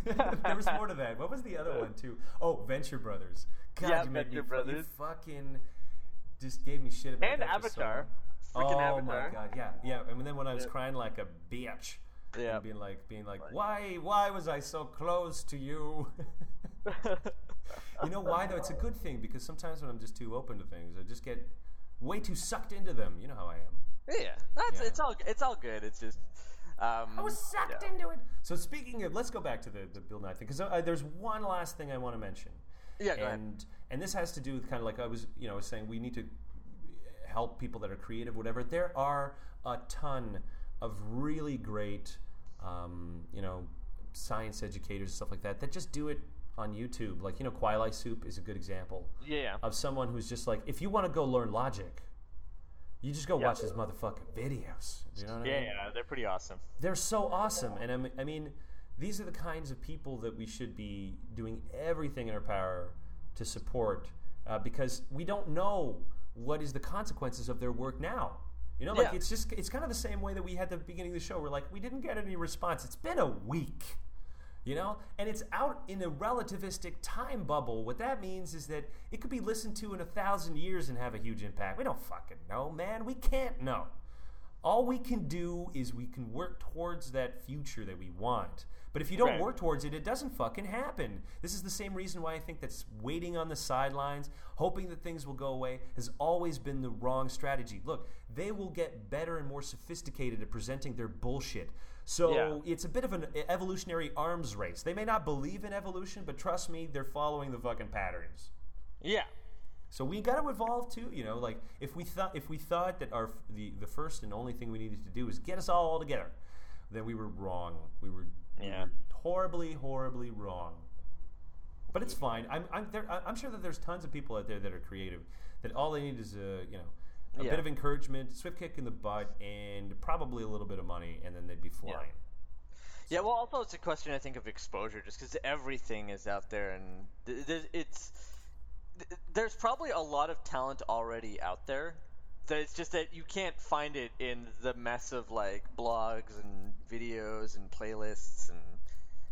B: there was more to that. What was the other one too? Oh, Venture Brothers. God,
C: Yeah,
B: you made me
C: Venture
B: fu- you fucking just gave me shit about
C: And
B: that so
C: Avatar. Freaking
B: oh
C: Avatar.
B: my god, yeah, yeah. And then when I was
C: Yeah.
B: crying like a bitch,
C: Yeah.
B: being like, being like, why, why was I so close to you? you know why though? It's a good thing because sometimes when I'm just too open to things, I just get way too sucked into them. You know how I am.
C: Yeah, that's
B: Yeah.
C: it's all it's all good. It's just. Um,
B: I was sucked
C: yeah.
B: into it. So speaking of, let's go back to the, the Bill Nye thing because uh, there's one last thing I want to mention.
C: Yeah, go ahead.
B: and and this has to do with kind of like I was you know I was saying we need to help people that are creative whatever. There are a ton of really great um, you know science educators and stuff like that that just do it on YouTube. Like you know QualiaSoup is a good example
C: Yeah.
B: of someone who's just like if you want to go learn logic. You just go
C: Yeah.
B: watch his motherfucking videos. You know what I mean?
C: yeah, they're pretty awesome.
B: they're so awesome and I'm, i mean these are the kinds of people that we should be doing everything in our power to support uh, because we don't know what is the consequences of their work now you know like
C: Yeah.
B: it's just it's kind of the same way that we had the beginning of the show we're like we didn't get any response. It's been a week you know? And it's out in a relativistic time bubble. What that means is that it could be listened to in a thousand years and have a huge impact. We don't fucking know man. We can't know. All we can do is we can work towards that future that we want. But if you don't
C: Right.
B: work towards it, it doesn't fucking happen. This is the same reason why I think that waiting on the sidelines, hoping that things will go away, has always been the wrong strategy. Look, they will get better and more sophisticated at presenting their bullshit. So
C: Yeah.
B: it's a bit of an evolutionary arms race. They may not believe in evolution, but trust me, they're following the fucking patterns.
C: Yeah.
B: So we got to evolve too, you know. Like if we thought if we thought that our the the first and only thing we needed to do was get us all all together, then we were wrong. We were, we
C: Yeah.
B: horribly horribly wrong. But it's fine. I'm I'm there. I'm sure that there's tons of people out there that are creative. That all they need is a you know a
C: Yeah.
B: bit of encouragement, swift kick in the butt, and probably a little bit of money, and then they'd be flying.
C: Yeah, well, also it's a question I think of exposure, just because everything is out there, and th- th- it's th- there's probably a lot of talent already out there. It's just that you can't find it in the mess of like blogs and videos and playlists and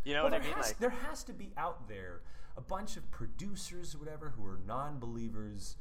C: you know
B: Well,
C: what I mean?
B: has,
C: Like,
B: there has to be out there a bunch of producers or whatever who are non-believers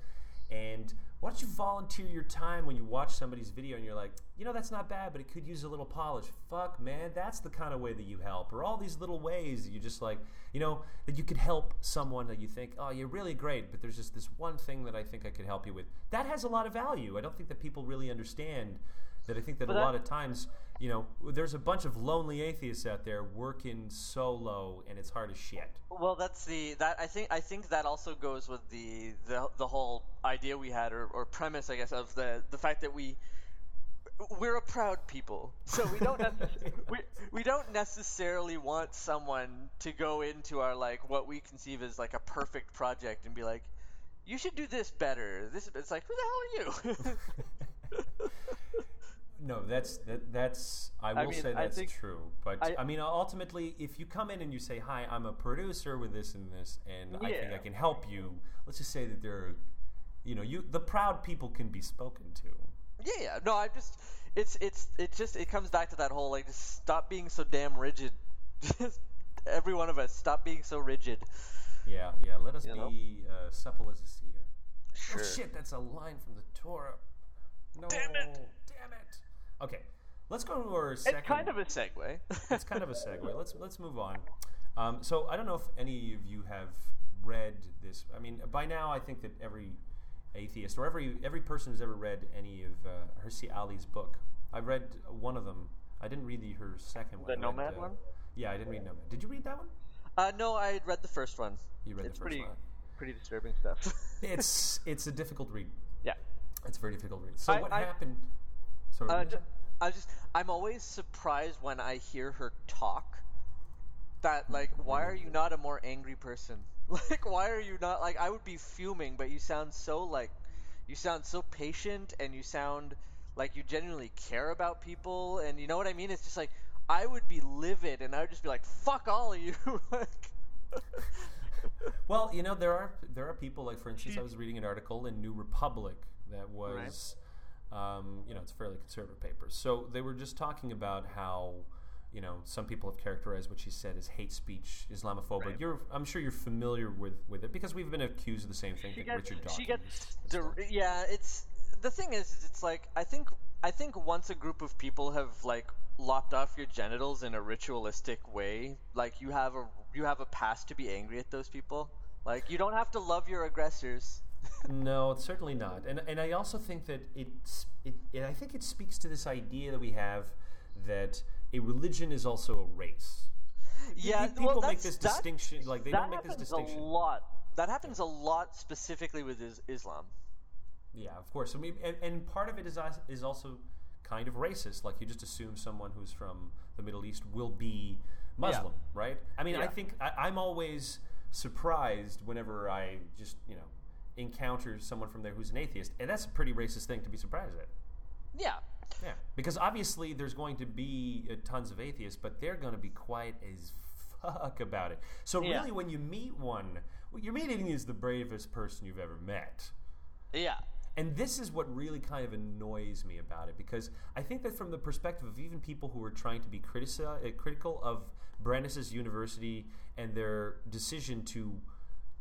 B: and why don't you volunteer your time when you watch somebody's video and you're like you know that's not bad but it could use a little polish. Fuck man that's the kind of way that you help. Or all these little ways that you just like you know that you could help someone that you think oh you're really great but there's just this one thing that i think i could help you with. That has a lot of value. I don't think that people really understand that. I think that
C: But
B: a
C: that-
B: lot of times you know there's a bunch of lonely atheists out there working solo and it's hard as shit
C: Well, that's the that I think I think that also goes with the the, the whole idea we had or, or premise I guess of the the fact that we we're a proud people, so we don't we we don't necessarily want someone to go into our like what we conceive as like a perfect project and be like, you should do this better. This it's like who the hell are you?
B: No, that's that, that's. I will
C: mean,
B: say that's true. But I,
C: I-
B: mean, ultimately, if you come in and you say, "Hi, I'm a producer with this and this, and I think I can help you," let's just say that there, are, you know, you the proud people can be spoken to.
C: Yeah, yeah. No, I just it's it's it just it comes back to that whole like just stop being so damn rigid. Just every one of us stop being so rigid.
B: Yeah, yeah. Let us
C: You
B: be uh, supple as a cedar.
C: Sure.
B: Oh shit, that's a line from the Torah. No,
C: Damn it.
B: Okay, let's go to our second.
C: It's kind of a segue.
B: it's kind of a segue. Let's let's move on. Um, so I don't know if any of you have read this. I mean, by now I think that every atheist or every every person who's ever read any of uh, Hirsi Ali's book I read one of them. I didn't read the, her second one.
C: The
B: I read,
C: Nomad
B: uh,
C: one?
B: Yeah, I didn't read Nomad. Did you read that one?
C: Uh, no, I read the first one.
B: You read
C: it's
B: the first
C: pretty,
B: one.
C: pretty disturbing stuff.
B: It's it's a difficult read.
C: yeah.
B: It's a very difficult read. So
C: I-
B: what
C: I-
B: happened? Sorry,
C: Uh,
B: did you
C: ju- I just, I'm always surprised when I hear her talk. That like, why are you not a more angry person? Like, why are you not like? I would be fuming, but you sound so like, you sound so patient, and you sound like you genuinely care about people, and you know what I mean. It's just like I would be livid, and I would just be like, "Fuck all of you!" like,
B: Well, you know there are there are people like for instance I was reading an article in New Republic that was um, you know it's a fairly conservative paper. So they were just talking about how you know some people have characterized what she said as hate speech, Islamophobic.
C: Right.
B: You're I'm sure you're familiar with with it because we've been accused of the same thing.
C: she
B: that Richard Dawkins.
C: she yeah. It's the thing is, it's like I think I think once a group of people have like lopped off your genitals in a ritualistic way, like you have a you have a pass to be angry at those people. Like you don't have to love your aggressors.
B: No, it's certainly not. And and I also think that it's it, it. I think it speaks to this idea that we have that a religion is also a race.
C: Yeah,
B: people
C: well,
B: make this distinction. Like they don't make this distinction.
C: a lot. That happens a lot specifically with is- Islam.
B: Yeah, of course. I mean, and, and part of it is is also kind of racist. Like you just assume someone who's from the Middle East will be Muslim, right? I mean, I think I, I'm always surprised whenever I just you know encounter someone from there who's an atheist, and that's a pretty racist thing to be surprised at.
C: Yeah.
B: Yeah, because obviously there's going to be uh, tons of atheists, but they're going to be quiet as fuck about it. So
C: Yeah.
B: really, when you meet one, what you're meeting is the bravest person you've ever met.
C: Yeah.
B: And this is what really kind of annoys me about it because I think that from the perspective of even people who are trying to be critici- uh, critical of Brandeis' university and their decision to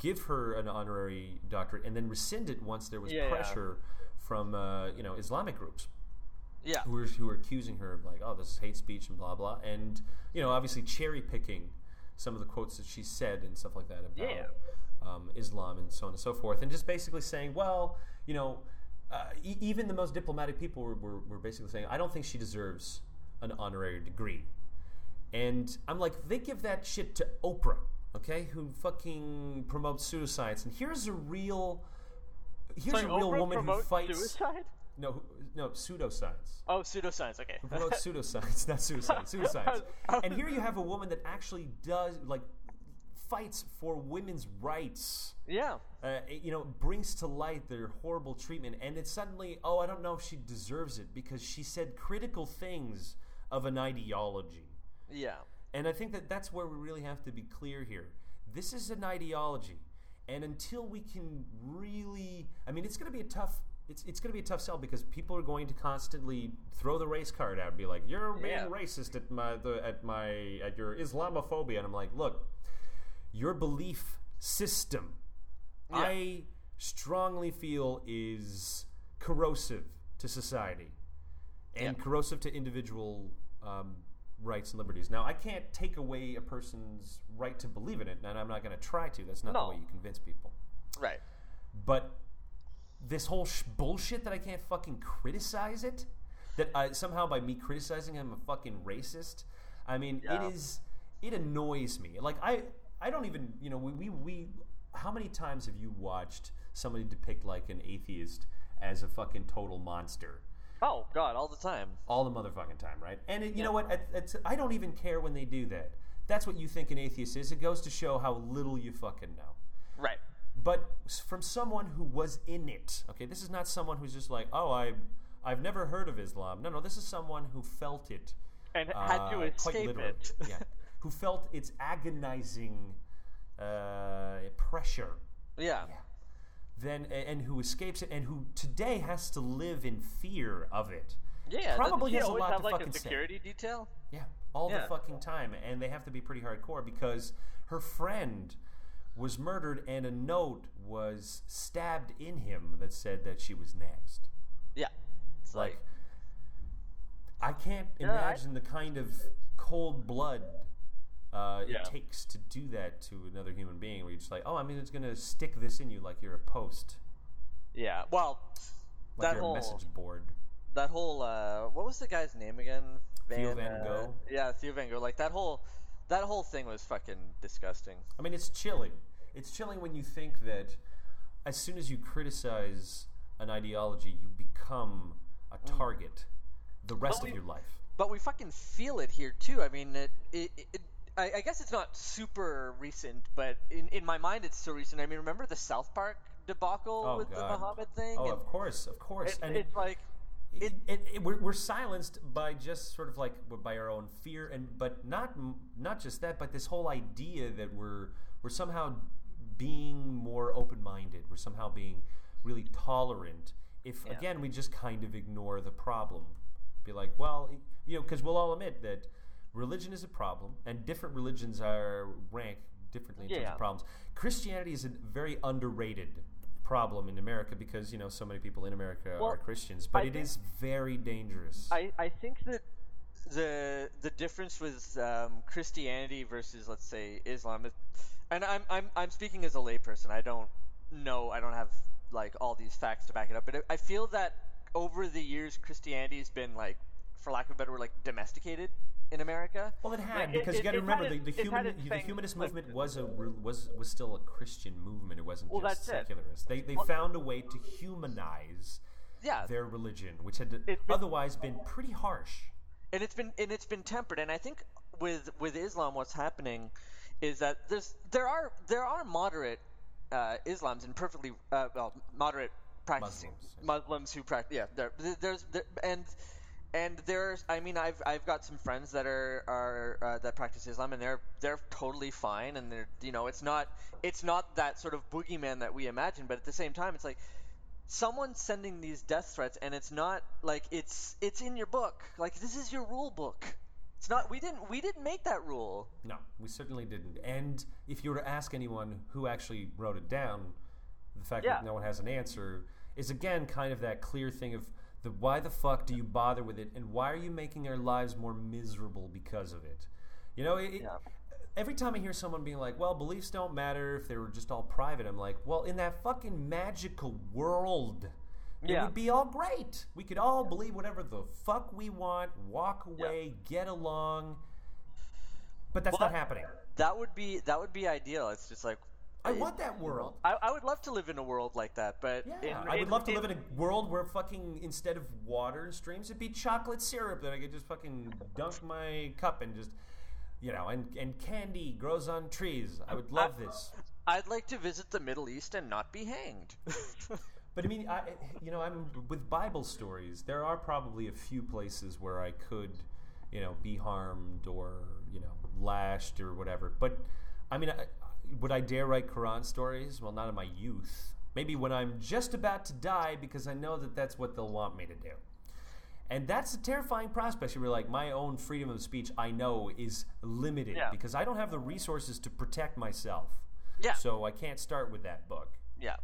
B: give her an honorary doctorate and then rescind it once there was
C: Yeah, yeah.
B: pressure from uh, you know Islamic groups
C: Yeah.
B: who were, who were accusing her of like, oh, this is hate speech and blah blah, and you know, obviously cherry picking some of the quotes that she said and stuff like that about
C: Yeah.
B: um, Islam and so on and so forth, and just basically saying, well, you know, uh, e- even the most diplomatic people were, were, were basically saying, I don't think she deserves an honorary degree, and I'm like, they give that shit to Oprah, okay, who fucking promotes pseudoscience, and here's a real. Here's
C: Sorry,
B: a real
C: Oprah
B: woman who fights
C: suicide.
B: no no pseudoscience
C: Oh, pseudoscience. Okay.
B: who promotes pseudoscience, not suicide, pseudoscience. And here you have a woman that actually does like fights for women's rights.
C: yeah.
B: Uh, you know, brings to light their horrible treatment, and it's suddenly, oh, I don't know if she deserves it because she said critical things of an ideology.
C: Yeah.
B: And I think that that's where we really have to be clear here. This is an ideology, and until we can really, I mean, it's going to be a tough. It's, it's going to be a tough sell because people are going to constantly throw the race card out and be like, "You're being
C: Yeah.
B: racist at my the, at my at your Islamophobia," and I'm like, "Look, your belief system,
C: Yeah.
B: I strongly feel is corrosive to society and
C: Yeah.
B: corrosive to individual um, rights and liberties. Now, I can't take away a person's right to believe in it, and I'm not going to try to. That's not
C: No.
B: the way you convince people.
C: Right.
B: But this whole sh- bullshit that I can't fucking criticize it, that I, somehow by me criticizing I'm a fucking racist. I mean,
C: Yeah.
B: it is. It annoys me. Like I, I don't even. You know, we, we we. How many times have you watched somebody depict like an atheist as a fucking total monster?
C: Oh God, all the time.
B: all the motherfucking time, right? And it, you
C: Yeah.
B: know what? It, it's, I don't even care when they do that. That's what you think an atheist is. It goes to show how little you fucking know.
C: Right.
B: But from someone who was in it, okay, this is not someone who's just like, oh, I, I've never heard of Islam. No, no, this is someone who felt it,
C: And had
B: uh,
C: to
B: quite
C: escape it.
B: yeah, who felt its agonizing uh, pressure
C: yeah.
B: Then and who escapes it and who today has to live in fear of it.
C: Yeah.
B: Probably has a lot
C: have
B: to
C: like
B: fucking
C: a
B: say.
C: security detail?
B: Yeah, all the fucking time, and they have to be pretty hardcore because her friend was murdered, and a note was stabbed in him that said that she was next.
C: Yeah. It's
B: Like,
C: like,
B: I can't
C: Yeah, I-
B: imagine the kind of cold blood uh,
C: Yeah.
B: it takes to do that to another human being. Where you're just like, oh, I mean, it's gonna stick this in you like you're a post,
C: yeah. Well,
B: like
C: that
B: you're
C: whole
B: a message board.
C: that whole uh, what was the guy's name again?
B: Theo Van
C: uh, yeah, Theo Van Gogh. Like that whole that whole thing was fucking disgusting.
B: I mean, it's chilling. It's chilling when you think that as soon as you criticize an ideology, you become a target the rest
C: Mm. But
B: of your life.
C: But we fucking feel it here too. I mean, it, it, it I, I guess it's not super recent, but in, in my mind, it's so recent. I mean, remember the South Park debacle
B: Oh,
C: with the
B: God.
C: Muhammad thing?
B: Oh,
C: And
B: of course, of course.
C: it-
B: and
C: it's like
B: it, it, it- we're, we're silenced by just sort of like by our own fear, and but not not just that, but this whole idea that we're we're somehow being more open minded. We're somehow being really tolerant. If
C: Yeah.
B: again we just kind of ignore the problem, be like, well, you know, because we'll all admit that religion is a problem, and different religions are ranked differently in terms of problems. Christianity is a very underrated problem in America because you know so many people in America
C: Well,
B: are Christians, but
C: I
B: it
C: think-
B: is very dangerous.
C: I, I think that the the difference with um, Christianity versus let's say Islam, is, and I'm I'm I'm speaking as a layperson. I don't know. I don't have like all these facts to back it up. But I feel that over the years, Christianity's been like, for lack of a better word, like domesticated in America.
B: well, it had
C: Like, it-
B: because you got to remember the, the human the humanist
C: twisted.
B: movement was a was was still a Christian movement. It wasn't
C: Well,
B: just
C: that's it.
B: secularist. They they
C: Well-
B: found a way to humanize
C: Yeah,
B: their religion, which had
C: been-
B: otherwise been pretty harsh.
C: and it's been and it's been tempered and i think with with islam what's happening is that there's there are there are moderate uh, islams and perfectly uh, well moderate practicing
B: Muslims,
C: muslims who practice yeah there, there's there, and and there's i mean i've i've got some friends that are are uh, that practice islam and they're they're totally fine and they're you know it's not it's not that sort of boogeyman that we imagine but at the same time it's like someone's sending these death threats and it's not like it's it's in your book like this is your rule book it's not we didn't we didn't make that rule
B: No, we certainly didn't. And if you were to ask anyone who actually wrote it down, the fact
C: Yeah.
B: that no one has an answer is again kind of that clear thing of the why the fuck do you bother with it, and why are you making our lives more miserable because of it? You know, it,
C: Yeah.
B: every time I hear someone being like, "Well, beliefs don't matter if they were just all private," I'm like, "Well, in that fucking magical world." It
C: Yeah.
B: would be all great. We could all believe whatever the fuck we want, walk away, get along. But that's
C: Well,
B: not happening.
C: that would be that would be ideal it's just like
B: I want that world.
C: I, I would love to live in a world like that but
B: Yeah,
C: in-
B: I would
C: in-
B: love to live in a world where fucking instead of water and streams, it'd be chocolate syrup that I could just fucking dunk my cup and just, you know, and and candy grows on trees. I would love this.
C: I'd like to visit the Middle East and not be hanged.
B: But I mean, I, you know, I'm with Bible stories. There are probably a few places where I could, you know, be harmed or you know lashed or whatever. But I mean, I, would I dare write Quran stories? Well, not in my youth. Maybe when I'm just about to die, because I know that that's what they'll want me to do. And that's a terrifying prospect. You're like, my own freedom of speech, I know, is limited
C: Yeah.
B: because I don't have the resources to protect myself.
C: Yeah.
B: So I can't start with that book.
C: yeah.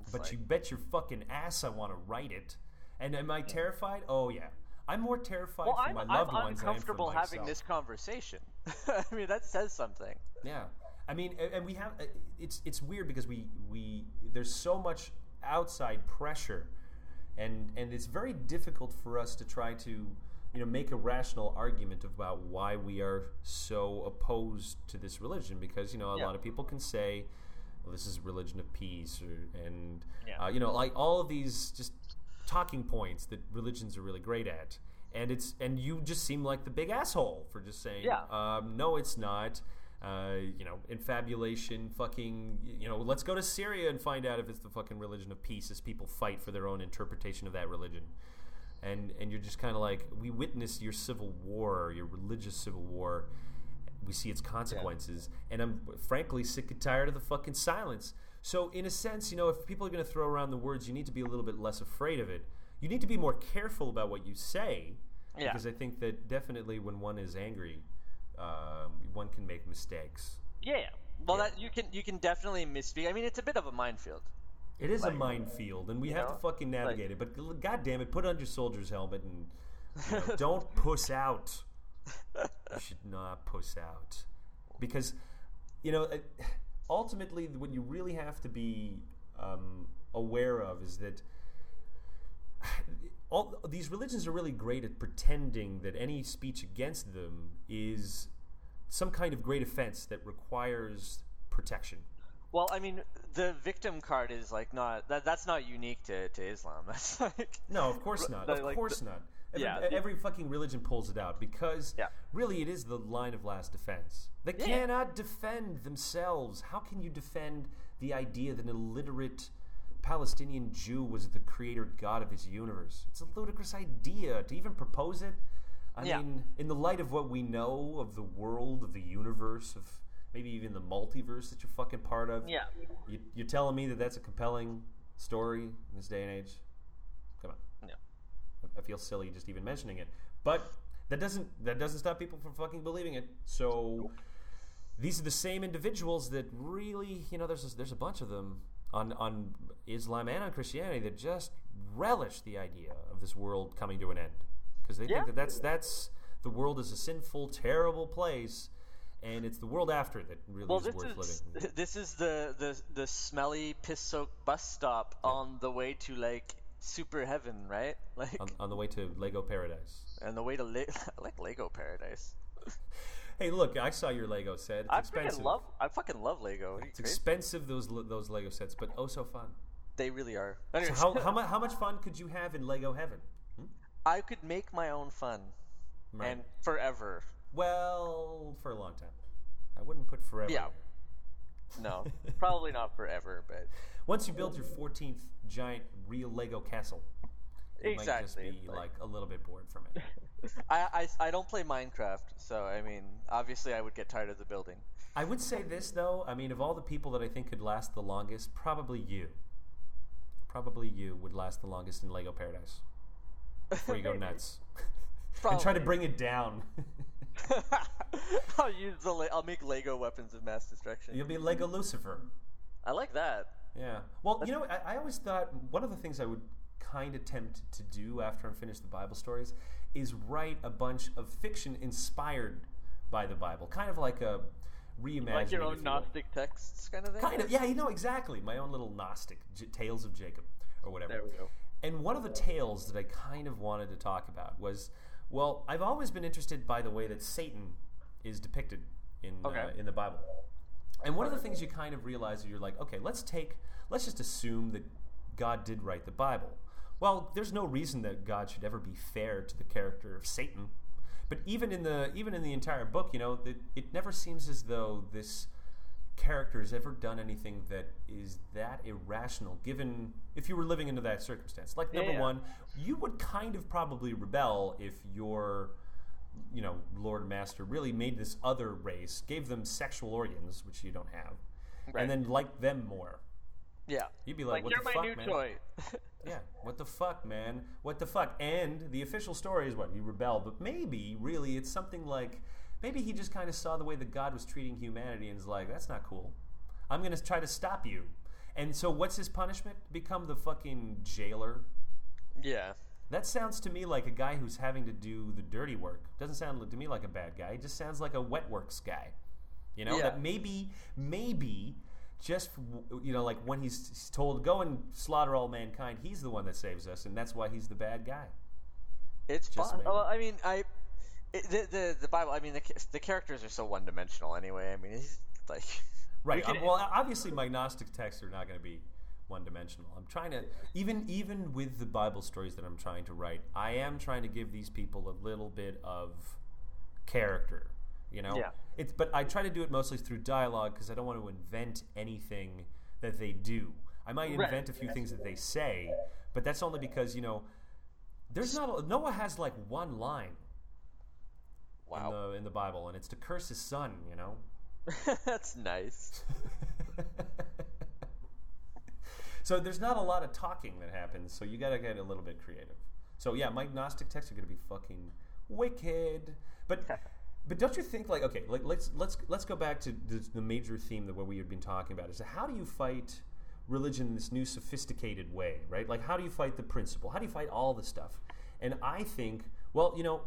C: It's
B: But
C: like-
B: you bet your fucking ass I want to write it. And am I terrified? Oh yeah, I'm more terrified
C: well,
B: for
C: I'm,
B: my
C: I'm
B: loved ones than I am for
C: uncomfortable having this conversation. I mean, that says something.
B: Yeah, I mean, and we have it's it's weird because we we there's so much outside pressure, and and it's very difficult for us to try to you know make a rational argument about why we are so opposed to this religion because you know a
C: Yeah.
B: lot of people can say well, this is a religion of peace or, and
C: Yeah.
B: uh, you know like all of these just talking points that religions are really great at and it's and you just seem like the big asshole for just saying
C: Yeah.
B: um, no it's not uh, you know infabulation fucking you know let's go to syria and find out if it's the fucking religion of peace as people fight for their own interpretation of that religion. And and you're just kind of like we witnessed your civil war your religious civil war. We see its consequences. And i'm frankly sick and tired of the fucking silence. So in a sense you know if people are going to throw around the words you need to be a little bit less afraid of it. You need to be more careful about what you say.
C: Yeah.
B: because i think that definitely when one is angry um, one can make mistakes
C: Yeah. Well,
B: Yeah.
C: that you can you can definitely misspeak. I mean, it's a bit of a minefield.
B: it is
C: Like,
B: a minefield and we have
C: know,
B: to fucking
C: like-
B: navigate it but god damn it put on your soldier's helmet and you know, don't puss out you should not puss out because you know ultimately what you really have to be um, aware of is that all these religions are really great at pretending that any speech against them is some kind of great offense that requires protection.
C: Well, I mean, the victim card is like not that. That's not unique to, to Islam. That's like
B: No, of course not.
C: the-
B: Of
C: like
B: course
C: the-
B: not. Every,
C: yeah,
B: every fucking religion pulls it out because
C: Yeah.
B: really it is the line of last defense. They
C: Yeah.
B: cannot defend themselves. How can you defend the idea that an illiterate Palestinian Jew was the creator god of his universe? It's a ludicrous idea to even propose it. I
C: Yeah.
B: mean, in the light of what we know of the world, of the universe, of maybe even the multiverse that you're fucking part of,
C: yeah.
B: you, you're telling me that that's a compelling story in this day and age? Come on.
C: Yeah.
B: I- I feel silly just even mentioning it, but that doesn't that doesn't stop people from fucking believing it. So these are the same individuals that really, you know, there's a, there's a bunch of them on on Islam and on Christianity that just relish the idea of this world coming to an end because they
C: Yeah.
B: think that that's that's the world is a sinful, terrible place. And it's the world after that really
C: Well,
B: is worth
C: is
B: living.
C: this is the the the smelly piss-soaked bus stop on the way to like super heaven, right? Like,
B: On, on the way to Lego Paradise.
C: and the way to Le- like Lego Paradise.
B: Hey, look, I saw your Lego set. It's
C: I
B: expensive.
C: fucking love I fucking love Lego.
B: It's
C: crazy?
B: expensive those those Lego sets, but oh so fun.
C: They really are.
B: So how how, mu- how much fun could you have in Lego Heaven? Hmm?
C: I could make my own fun
B: Right.
C: and forever.
B: well, for a long time. I wouldn't put forever.
C: Yeah. No, probably not forever, but
B: Once you build your 14th giant real Lego castle, you might just
C: Exactly,
B: be
C: like-
B: like a little bit bored from it.
C: I, I I don't play Minecraft, so I mean, obviously I would get tired of the building.
B: I would say this though. I mean, of all the people that I think could last the longest, probably you. Probably you would last the longest in Lego Paradise. Before you go nuts. and try to bring it down.
C: I'll use the Le- I'll make Lego weapons of mass destruction.
B: You'll be Lego Lucifer.
C: I like that.
B: Yeah. Well, you know, I, I always thought one of the things I would kind of tempt to do after I'm finished the Bible stories is write a bunch of fiction inspired by the Bible, kind of like a reimagining.
C: Like your own
B: you will.
C: Gnostic texts, kind of thing.
B: Kind of, yeah, you know exactly. My own little Gnostic J- tales of Jacob or whatever.
C: There we go.
B: And one of the tales that I kind of wanted to talk about was, well, I've always been interested by the way that Satan is depicted in
C: Okay.
B: uh, in the Bible. And one of the things you kind of realize is you're like, okay, let's take, let's just assume that God did write the Bible. Well, there's no reason that God should ever be fair to the character of Satan. But even in the even in the entire book, you know, it, it never seems as though this character has ever done anything that is that irrational given if you were living into that circumstance like number
C: yeah.
B: one you would kind of probably rebel if your you know lord master really made this other race gave them sexual organs which you don't have
C: Right.
B: and then liked them more
C: Yeah.
B: you'd be like,
C: Like,
B: what
C: you're
B: the
C: my
B: fuck
C: new
B: man
C: toy.
B: yeah what the fuck man? What the fuck? And the official story is what he rebelled but maybe really it's something like maybe he just kind of saw the way that god was treating humanity and is like that's not cool. I'm going to try to stop you. And so what's his punishment? Become the fucking jailer?
C: Yeah.
B: that sounds to me like a guy who's having to do the dirty work. Doesn't sound to me like a bad guy. It just sounds like a wet works guy. You know?
C: Yeah.
B: that maybe maybe just you know like when he's told go and slaughter all mankind he's the one that saves us and that's why he's the bad guy
C: It's
B: Just
C: fun.
B: maybe.
C: Well, I mean, I it, the, the the Bible. I mean, the the characters are so one dimensional anyway. I mean, like
B: right
C: can-
B: um, well obviously my gnostic texts are not going to be one dimensional i'm trying to even even with the bible stories that i'm trying to write i am trying to give these people a little bit of character you know
C: Yeah.
B: it's but i try to do it mostly through dialogue because i don't want to invent anything that they do i might
C: Right.
B: invent a few things that they say but that's only because you know there's not a, noah has like one line
C: wow,
B: in the in the bible and it's to curse his son you know
C: that's nice.
B: so there's not a lot of talking that happens. So you got to get a little bit creative. So yeah, my Gnostic texts are going to be fucking wicked. But but don't you think like okay, like let's let's let's go back to the, the major theme that what we have been talking about is how do you fight religion in this new sophisticated way, right? Like how do you fight the principle? How do you fight all the stuff? And I think well, you know,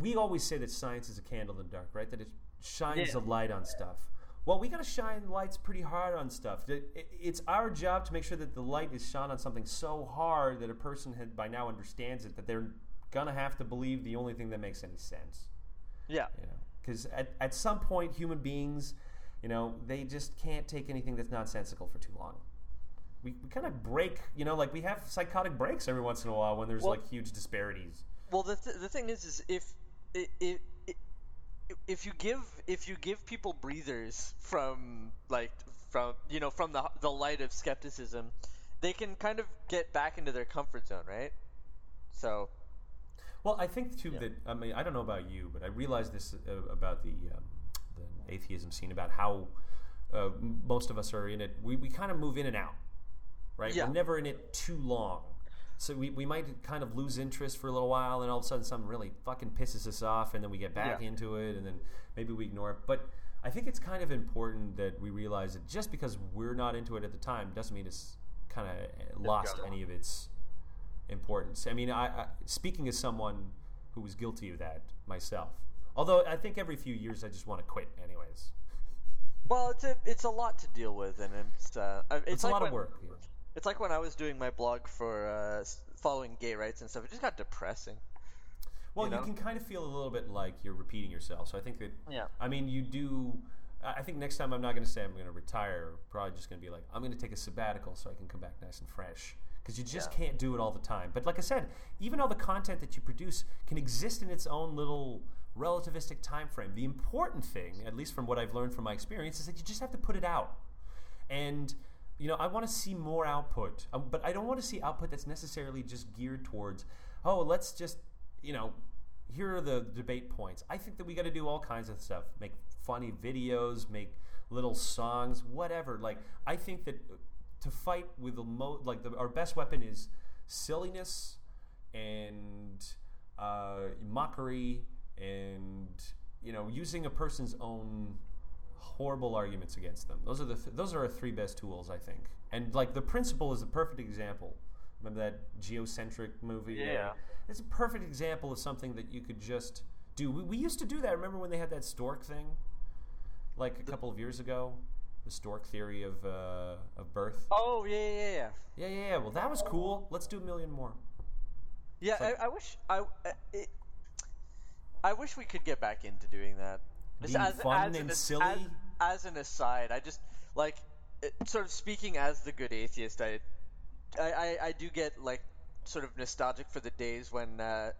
B: we always say that science is a candle in the dark, right? That it shines
C: Yeah.
B: a light on stuff. well, we got to shine lights pretty hard on stuff. It- it- It's our job to make sure that the light is shone on something so hard that a person had by now understands it that they're gonna have to believe the only thing that makes any sense.
C: Yeah.
B: You know, because at, at some point, human beings, you know, they just can't take anything that's nonsensical for too long. We, we kind of break, you know, like we have psychotic breaks every once in a while when there's
C: Well-
B: like huge disparities.
C: Well, the, th- the thing is, is if i i i if you give if you give people breathers from like from you know from the the light of skepticism, they can kind of get back into their comfort zone, right? So
B: Well, I think too that I mean I don't know about you, but I realize this uh, about the um, the atheism scene about how uh, most of us are in it. We, we kind of move in and out, right?
C: Yeah.
B: We're never in it too long. So we, we might kind of lose interest for a little while, and all of a sudden something really fucking pisses us off, and then we get back
C: Yeah.
B: into it, and then maybe we ignore it. But I think it's kind of important that we realize that just because we're not into it at the time doesn't mean it's kind of lost
C: gone.
B: any of its importance. I mean, I, I speaking as someone who was guilty of that myself. Although I think every few years I just want to quit, anyways.
C: well, it's a it's a lot to deal with, and it's uh, it's,
B: It's, a lot
C: when,
B: of work.
C: It's like when I was doing my blog for uh, following gay rights and stuff. It just got depressing.
B: Well,
C: you
B: you, can kind of feel a little bit like you're repeating yourself. So I think that.
C: Yeah.
B: I mean, you do. I I think next time I'm not going to say I'm going to retire. Probably just going to be like I'm going to take a sabbatical so I can come back nice and fresh. Because you just
C: Yeah.
B: can't do it all the time. But like I said, even all the content that you produce can exist in its own little relativistic time frame. The important thing, at least from what I've learned from my experience, is that you just have to put it out. And you know, I want to see more output, um, but I don't want to see output that's necessarily just geared towards, oh, let's just, you know, here are the debate points. I think that we got to do all kinds of stuff, make funny videos, make little songs, whatever. Like, I think that to fight with the mo like the, our best weapon is silliness and uh, mockery and you know using a person's own horrible arguments against them. Those are the th- those are our three best tools, I think. And like the principle is a perfect example. Remember that geocentric movie?
C: Yeah.
B: it's a perfect example of something that you could just do. We, we used to do that. Remember when they had that stork thing, like a couple of years ago, the stork theory of uh, of birth.
C: Oh yeah yeah yeah.
B: Yeah, yeah, yeah. Well, that was cool. Let's do a million more.
C: Yeah,
B: like-
C: I, I wish I, uh, it, I wish we could get back into doing that.
B: Being fun
C: an
B: and
C: as-
B: silly?
C: As, as an aside, I just like it, sort of speaking as the good atheist. I, I, I, I do get like sort of nostalgic for the days when uh,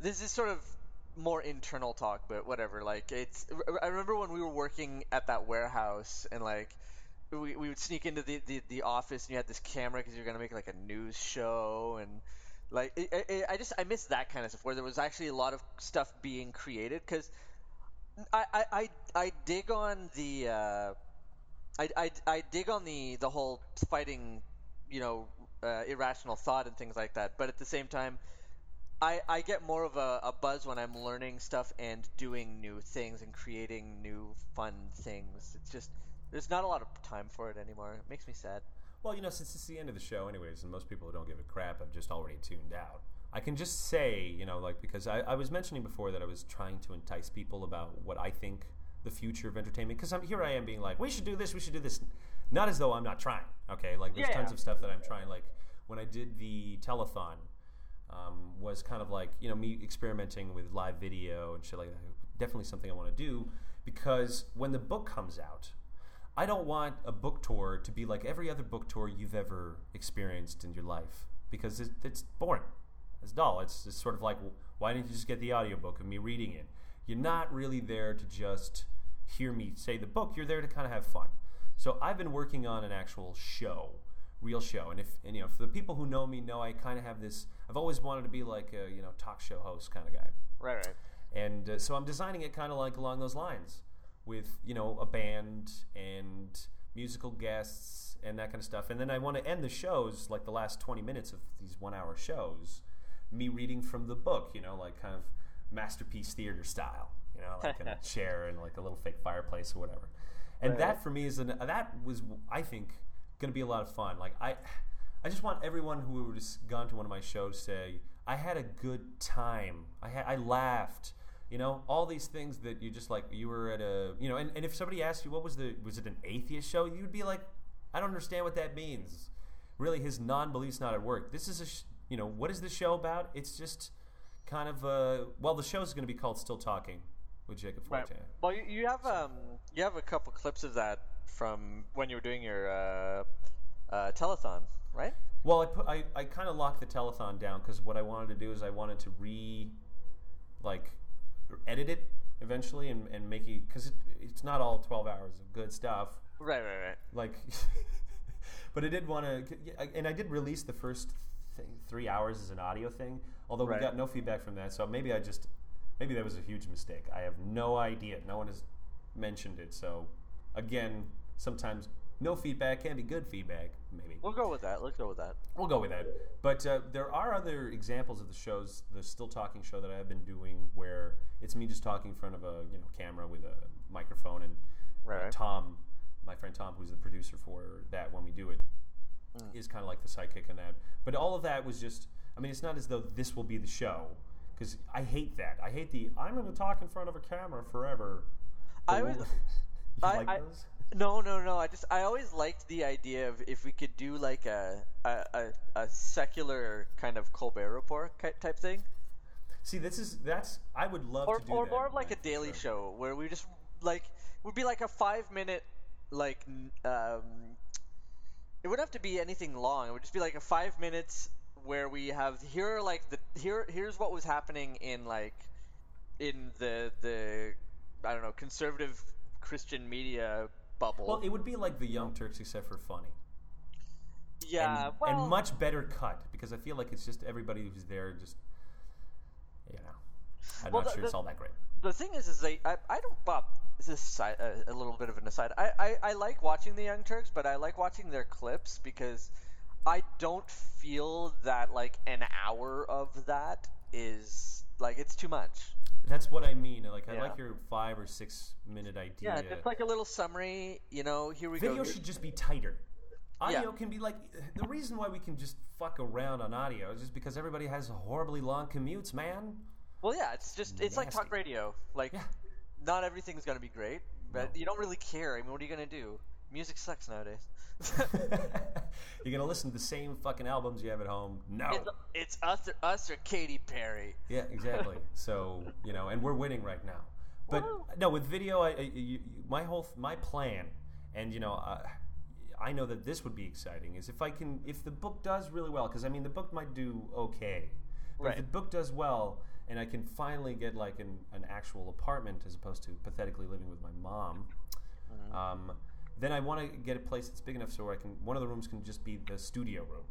C: this is sort of more internal talk, but whatever. Like it's, I remember when we were working at that warehouse and like we, we would sneak into the, the, the office and you had this camera because you're gonna make like a news show and like it, it, I just I miss that kind of stuff where there was actually a lot of stuff being created because I, I, I, I dig on the uh, I, I, I dig on the the whole fighting you know uh, irrational thought and things like that but at the same time I, I get more of a, a buzz when I'm learning stuff and doing new things and creating new fun things. It's just there's not a lot of time for it anymore. It makes me sad.
B: Well, you know, since it's the end of the show, anyways, and most people who don't give a crap I've just already tuned out. I can just say, you know, like because I, I was mentioning before that I was trying to entice people about what I think the future of entertainment. Because I'm here, I am being like, we should do this, we should do this. Not as though I'm not trying. Okay, like there's
C: Yeah.
B: tons of stuff that I'm trying. Like when I did the telethon, um, was kind of like you know me experimenting with live video and shit like that. Definitely something I want to do because when the book comes out, I don't want a book tour to be like every other book tour you've ever experienced in your life because it, it's boring. It's dull. It's, it's sort of like why didn't you just get the audiobook of me reading it? You're not really there to just hear me say the book. You're there to kind of have fun. So I've been working on an actual show, real show. And if and, you know, for the people who know me, know I kind of have this. I've always wanted to be like a you know talk show host kind of guy.
C: Right, right.
B: And uh, so I'm designing it kind of like along those lines with, you know, a band and musical guests and that kind of stuff. And then I want to end the shows, like the last 20 minutes of these one hour shows, me reading from the book, you know, like kind of masterpiece theater style, you know, like in a chair and like a little fake fireplace or whatever. And
C: Right.
B: that for me is, an, that was, I think, going to be a lot of fun. Like, I. I just want everyone who has gone to one of my shows to say, I had a good time. I, ha- I laughed. You know, all these things that you just like you were at a you know, and, and if somebody asked you what was the was it an atheist show, you'd be like, I don't understand what that means. Really, his non-belief's not at work. This is a sh- you know what is the show about? It's just kind of uh well the show's going to be called Still Talking with Jacob
C: Right. Well, you, you have um, you have a couple clips of that from when you were doing your uh, uh, telethon, right?
B: Well, I put I, I kind of locked the telethon down because what I wanted to do is I wanted to re, like, edit it eventually and, and make it because it, it's not all twelve hours of good stuff.
C: Right, right, right.
B: Like, but I did want to, and I did release the first th- three hours as an audio thing. Although
C: Right.
B: we got no feedback from that, so maybe I just maybe that was a huge mistake. I have no idea. No one has mentioned it. So again, sometimes no feedback can be good feedback. Maybe.
C: We'll go with that. Let's go with that.
B: We'll go with that. But uh, there are other examples of the shows, the still talking show that I've been doing, where it's me just talking in front of a you know camera with a microphone, and uh, Tom, my friend Tom, who's the producer for that when we do it, is kind of like the sidekick in that. But all of that was just, I mean, it's not as though this will be the show, because I hate that. I hate the I'm going to talk in front of a camera forever.
C: I was- I-
B: like
C: I-
B: those?
C: No, no, no. I just I always liked the idea of if we could do like a a, a, a secular kind of Colbert Report type thing,
B: See, this is that's I would love
C: or
B: to do
C: or
B: that,
C: more of like a daily
B: sure.
C: show where we just like would be like a five minute like um. It wouldn't have to be anything long. It would just be like a five minutes where we have here are like the here here's what was happening in like in the the I don't know conservative Christian media bubble.
B: Well, it would be like the Young Turks, except for funny.
C: yeah,
B: and,
C: well,
B: and much better cut because I feel like it's just everybody who's there just you know I'm
C: Well,
B: not
C: the-
B: sure it's
C: the-
B: all that great.
C: the thing is, is they I, I don't Bob. This is side, a, a little bit of an aside. I, I I like watching the Young Turks, but I like watching their clips because I don't feel that like an hour of that is like it's too much.
B: That's what I mean. Like I
C: Yeah.
B: like your five or six minute idea.
C: Yeah, it's like a little summary. You know, here we
B: Video
C: go.
B: Video should just be tighter. Audio
C: Yeah.
B: can be like the reason why we can just fuck around on audio is just because everybody has horribly long commutes, man.
C: Well, yeah, it's just it's like talk radio. Like,
B: Yeah.
C: not everything's gonna be great, but
B: No.
C: you don't really care. I mean, what are you gonna do? Music sucks nowadays.
B: You're gonna listen to the same fucking albums you have at home. No.
C: it's, it's us or us or Katy Perry.
B: Yeah, exactly. so you know, and we're winning right now. But
C: Woo.
B: no, with video, I, I you, my whole my plan, and you know, uh, I know that this would be exciting. Is if I can, if the book does really well, because I mean, the book might do okay. But if the book does well, and I can finally get like an, an actual apartment as opposed to pathetically living with my mom,
C: Mm-hmm.
B: um, then I want to get a place that's big enough so I can. One of the rooms can just be the studio room.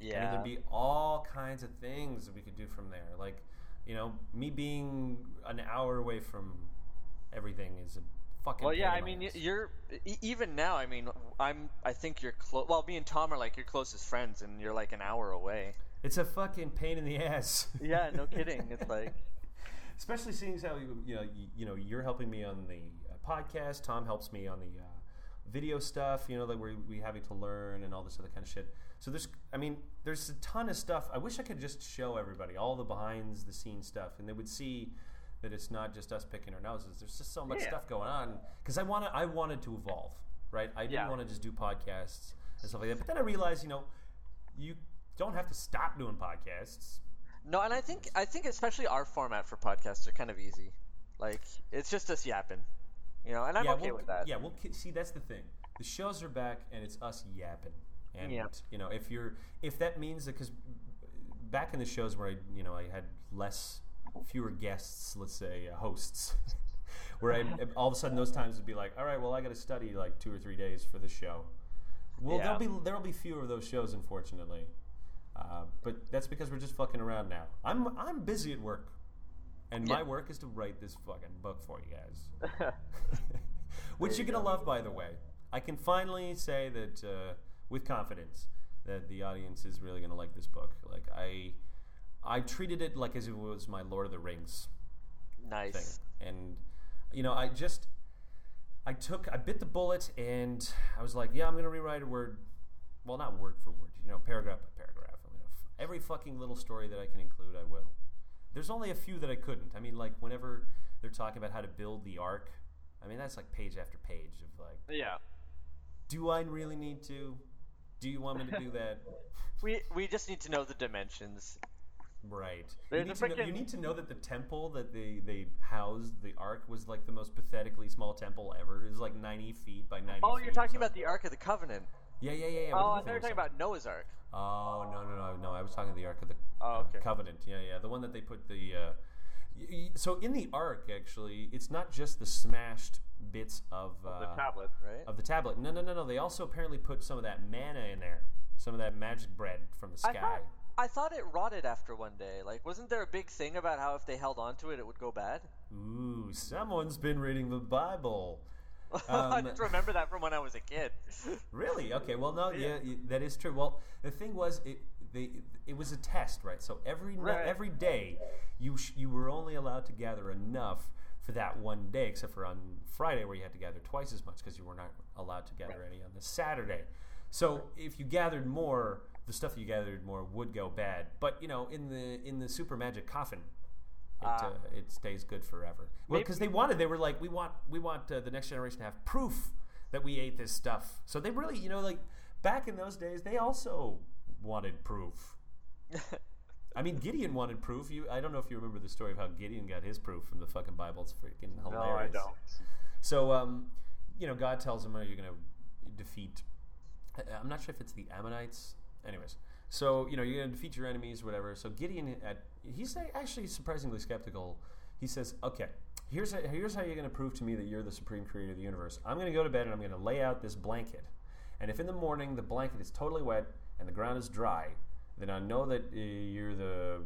C: Yeah.
B: And there'd be all kinds of things that we could do from there. Like, you know, me being an hour away from everything is a fucking.
C: Well, yeah, I mean, you're even now. I mean, I'm. I think you're close. Well, me and Tom are like your closest friends, and you're like an hour away.
B: It's a fucking pain in the ass.
C: Yeah, no kidding. It's like,
B: Especially seeing as how you, you know you, you know you're helping me on the uh, podcast. Tom helps me on the uh, video stuff. You know that we're we having to learn and all this other kind of shit. So there's, I mean, there's a ton of stuff. I wish I could just show everybody all the behinds the scenes stuff, and they would see that it's not just us picking our noses. There's just so much
C: Yeah.
B: stuff going on. Because I want I wanted to evolve, right? I didn't
C: Yeah.
B: want to just do podcasts and stuff like that. But then I realized, you know, you don't have to stop doing podcasts.
C: no, and I think I think especially our format for podcasts are kind of easy. Like, it's just us yapping, you know, and I'm
B: yeah,
C: okay
B: we'll,
C: with that.
B: Yeah, well, see, that's the thing. The shows are back, and it's us yapping. And
C: Yeah.
B: you know, if you're, if that means that, because back in the shows where I, you know, I had less, fewer guests, let's say uh, hosts, where I all of a sudden those times would be like, all right, well, I got to study like two or three days for this show. Well,
C: Yeah.
B: there'll be there'll be fewer of those shows, unfortunately. Uh, but that's because we're just fucking around now. I'm I'm busy at work, and my
C: Yeah.
B: work is to write this fucking book for you guys. Which you're gonna love, by the way. I can finally say that uh, with confidence that the audience is really gonna like this book. Like I, I treated it like as if it was my Lord of the Rings thing,
C: nice.
B: and you know, I just, I took, I bit the bullet, and I was like, yeah, I'm gonna rewrite a word, well, not word for word, you know, paragraph by paragraph. I'm gonna f- every fucking little story that I can include, I will. There's only a few that I couldn't. I mean, like whenever they're talking about how to build the ark, I mean that's like page after page of like,
C: Yeah.
B: do I really need to? Do you want me to do that?
C: We we just need to know the dimensions.
B: Right. You, need to know, you need to know that the temple that they, they housed the ark was like the most pathetically small temple ever. It was like 90 feet by 90
C: Oh, you're talking about the Ark of the Covenant.
B: Yeah, yeah, yeah. yeah.
C: Oh, I thought you were talking about Noah's Ark.
B: Oh, no, no, no, no. I was talking the Ark of the
C: Oh,
B: uh,
C: okay.
B: Covenant. Yeah, yeah. The one that they put the. Uh, y- y- so in the Ark, actually, it's not just the smashed bits of. Uh,
C: The tablet, right?
B: Of the tablet. No, no, no, no. They also apparently put some of that manna in there. Some of that magic bread from the
C: I
B: sky.
C: thought, I thought it rotted after one day. Like, wasn't there a big thing about how if they held on to it, it would go bad?
B: Ooh, someone's been reading the Bible.
C: I
B: Um,
C: just remember that from when I was a kid.
B: Really? Okay. Well, no. Yeah, y that is true. Well, the thing was, it they it was a test, right? So every
C: Right.
B: every day, you sh- you were only allowed to gather enough for that one day, except for on Friday where you had to gather twice as much because you were not allowed to gather any on the Saturday. So if you gathered more, the stuff you gathered more would go bad. But you know, in the in the super magic coffin. It,
C: Ah.
B: uh, it stays good forever. Well, because they wanted, they were like, we want, we want uh, the next generation to have proof that we ate this stuff. So they really, you know, like back in those days, they also wanted proof. I mean, Gideon wanted proof. You, I don't know if you remember the story of how Gideon got his proof from the fucking Bible. It's freaking hilarious. No, I don't. So, um, you know, God tells him, "Are you going to defeat?" I- I'm not sure if it's the Ammonites. Anyways, so you know, you're going to defeat your enemies, whatever. So Gideon, at he's actually surprisingly skeptical. He says, "Okay, here's how, here's how you're going to prove to me that you're the supreme creator of the universe. I'm going to go to bed and I'm going to lay out this blanket, and if in the morning the blanket is totally wet and the ground is dry, then I know that uh, you're the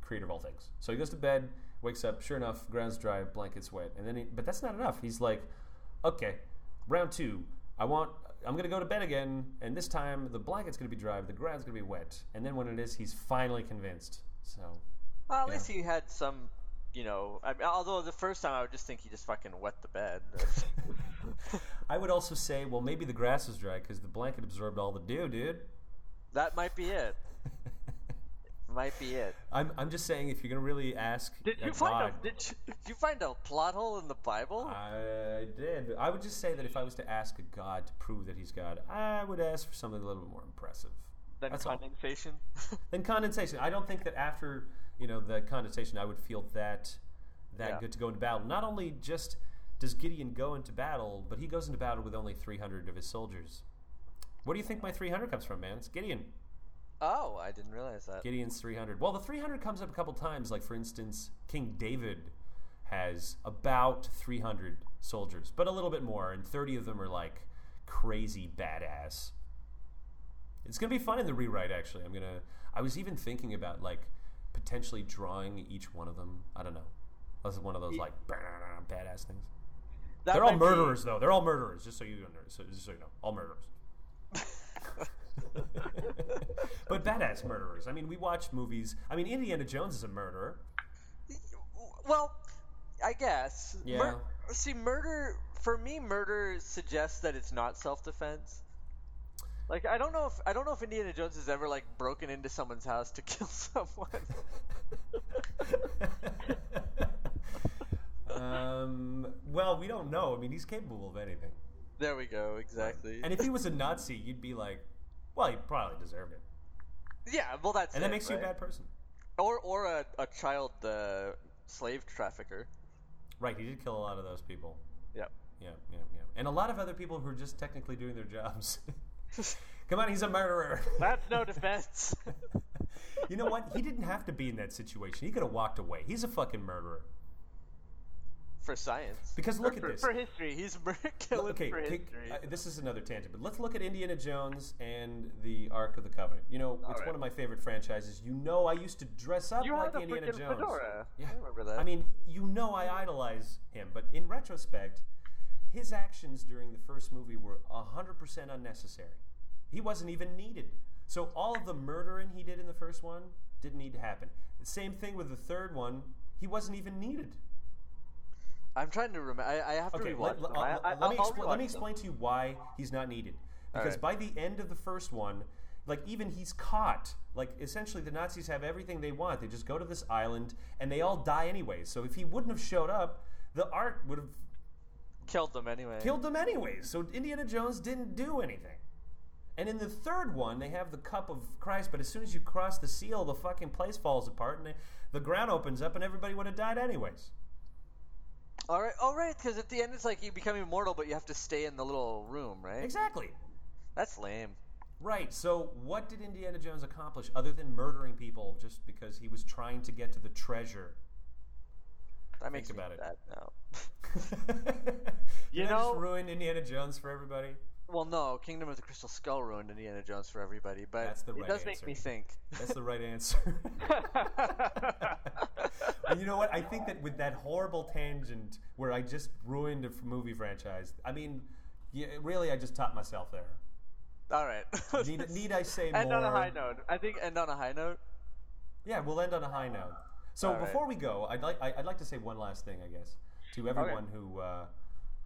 B: creator of all things. So he goes to bed, wakes up, sure enough, ground's dry, blanket's wet, and then he, but that's not enough. He's like, okay, round two, I want, I'm gonna go to bed again, and this time the blanket's gonna be dry, the ground's gonna be wet, and then when it is, he's finally convinced. So
C: Well, at
B: Yeah.
C: least he had some, you know. I mean, although the first time I would just think he just fucking wet the bed.
B: I would also say, well, maybe the grass was dry because the blanket absorbed all the dew, dude.
C: that might be it. Might be it.
B: I'm, I'm just saying, if you're gonna really ask,
C: Did you find
B: God,
C: a did you, did you find a plot hole in the Bible?
B: I did. I would just say that if I was to ask a God to prove that he's God, I would ask for something a little bit more impressive.
C: then
B: that's
C: condensation.
B: Then condensation. I don't think that after you know the condensation, I would feel that that
C: Yeah.
B: good to go into battle. Not only just does Gideon go into battle, but he goes into battle with only 300 of his soldiers. Where do you think my 300 comes from, man? It's Gideon.
C: Oh, I didn't realize that.
B: Gideon's 300. Well, the 300 comes up a couple times. Like, for instance, King David has about 300 soldiers, but a little bit more, and 30 of them are like crazy badass. It's going to be fun in the rewrite, actually. I'm going to. I was even thinking about, like, potentially drawing each one of them. I don't know. That's one of those, like, badass things.
C: That
B: They're all
C: might be-
B: murderers, though. They're all murderers, just so you know. So, just so you know. All murderers. but badass murderers. I mean, we watch movies. I mean, Indiana Jones is a murderer.
C: Well, I guess.
B: Yeah.
C: see, murder for me, murder suggests that it's not self-defense. Like I don't know if I don't know if Indiana Jones has ever like broken into someone's house to kill someone.
B: um, well, we don't know. I mean, he's capable of anything.
C: there we go. Exactly.
B: And if he was a Nazi, you'd be like, well, he probably deserved it.
C: yeah, well that's
B: And that
C: it,
B: makes you a bad person.
C: Or or a, a child uh, slave trafficker.
B: Right, he did kill a lot of those people.
C: Yep.
B: Yeah, yeah, yeah. And a lot of other people who are just technically doing their jobs. Come on, he's a murderer.
C: That's no defense.
B: you know what? He didn't have to be in that situation. He could have walked away. He's a fucking murderer.
C: For science.
B: Because look
C: Or
B: at
C: for,
B: this.
C: for history. He's killing
B: okay,
C: for
B: okay,
C: history.
B: uh, this is another tangent, but let's look at Indiana Jones and the Ark of the Covenant. You know, it's
C: Alright.
B: one of my favorite franchises. You know, I used to dress up
C: you
B: like Indiana Jones.
C: fedora.
B: Yeah.
C: I remember that.
B: I mean, you know, I idolize him, but in retrospect, his actions during the first movie were 100% unnecessary. He wasn't even needed. So all of the murdering he did in the first one didn't need to happen. The same thing with the third one. He wasn't even needed.
C: I'm trying to remember. I, I have to
B: Okay,
C: rewatch
B: let.
C: I,
B: I'll- let me, expl- let me explain to you why he's not needed. Because
C: Alright.
B: by the end of the first one, like even he's caught. Like essentially, the Nazis have everything they want. They just go to this island and they all die anyway. So if he wouldn't have showed up, the ark would have
C: Killed them anyway.
B: killed them anyways. So Indiana Jones didn't do anything. And in the third one, they have the cup of Christ, but as soon as you cross the seal, the fucking place falls apart and the ground opens up, and everybody would have died anyways.
C: All right, all right, because at the end it's like you become immortal, but you have to stay in the little room, right?
B: Exactly.
C: That's lame.
B: Right. So, what did Indiana Jones accomplish other than murdering people just because he was trying to get to the treasure?
C: That makes me
B: about it.
C: now.
B: you know, just ruin Indiana Jones for everybody.
C: Well, no, Kingdom of the Crystal Skull ruined Indiana Jones for everybody, but
B: That's the
C: it does
B: answer.
C: make me think.
B: That's the right answer. and you know what? I think that with that horrible tangent where I just ruined a movie franchise, I mean, yeah, really, I just taught myself there.
C: all right.
B: Need, need I say
C: end
B: more?
C: on a high note. I think end on a high note.
B: Yeah, we'll end on a high note. So
C: All right.
B: before we go, I'd like I- I'd like to say one last thing, I guess, to everyone who uh,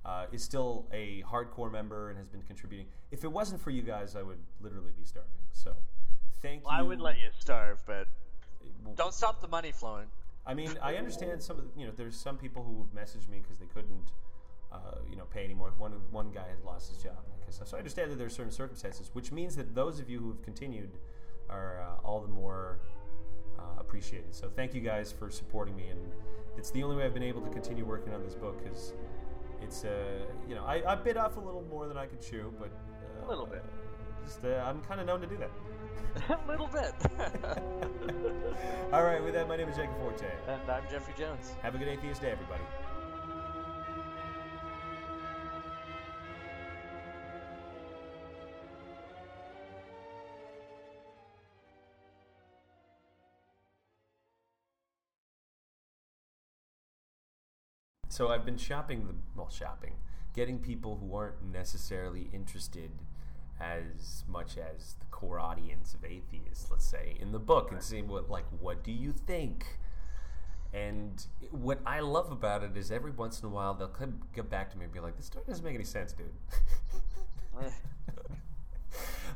B: uh, is still a hardcore member and has been contributing. If it wasn't for you guys, I would literally be starving. So thank
C: Well, I would let you starve, but don't stop the money flowing.
B: I mean, I understand some of the, you know, there's some people who have messaged me because they couldn't, uh, you know, pay anymore. One one guy had lost his job, and that kind of stuff. so I understand that there are certain circumstances, which means that those of you who have continued are uh, all the more uh, appreciated. So thank you guys for supporting me, and it's the only way I've been able to continue working on this book because it's, uh, you know, I, I bit off a little more than I could chew, but uh,
C: A little bit.
B: Just, uh, I'm kind of known to do that.
C: a little bit.
B: All right, with that, my name is Jacob Fortin.
C: and I'm Jeffrey Jones.
B: Have a good atheist day, everybody. So I've been shopping the well shopping, getting people who aren't necessarily interested as much as the core audience of atheists, let's say, in the book and seeing what like what do you think? And what I love about it is every once in a while they'll come get back to me and be like, "This story doesn't make any sense, dude."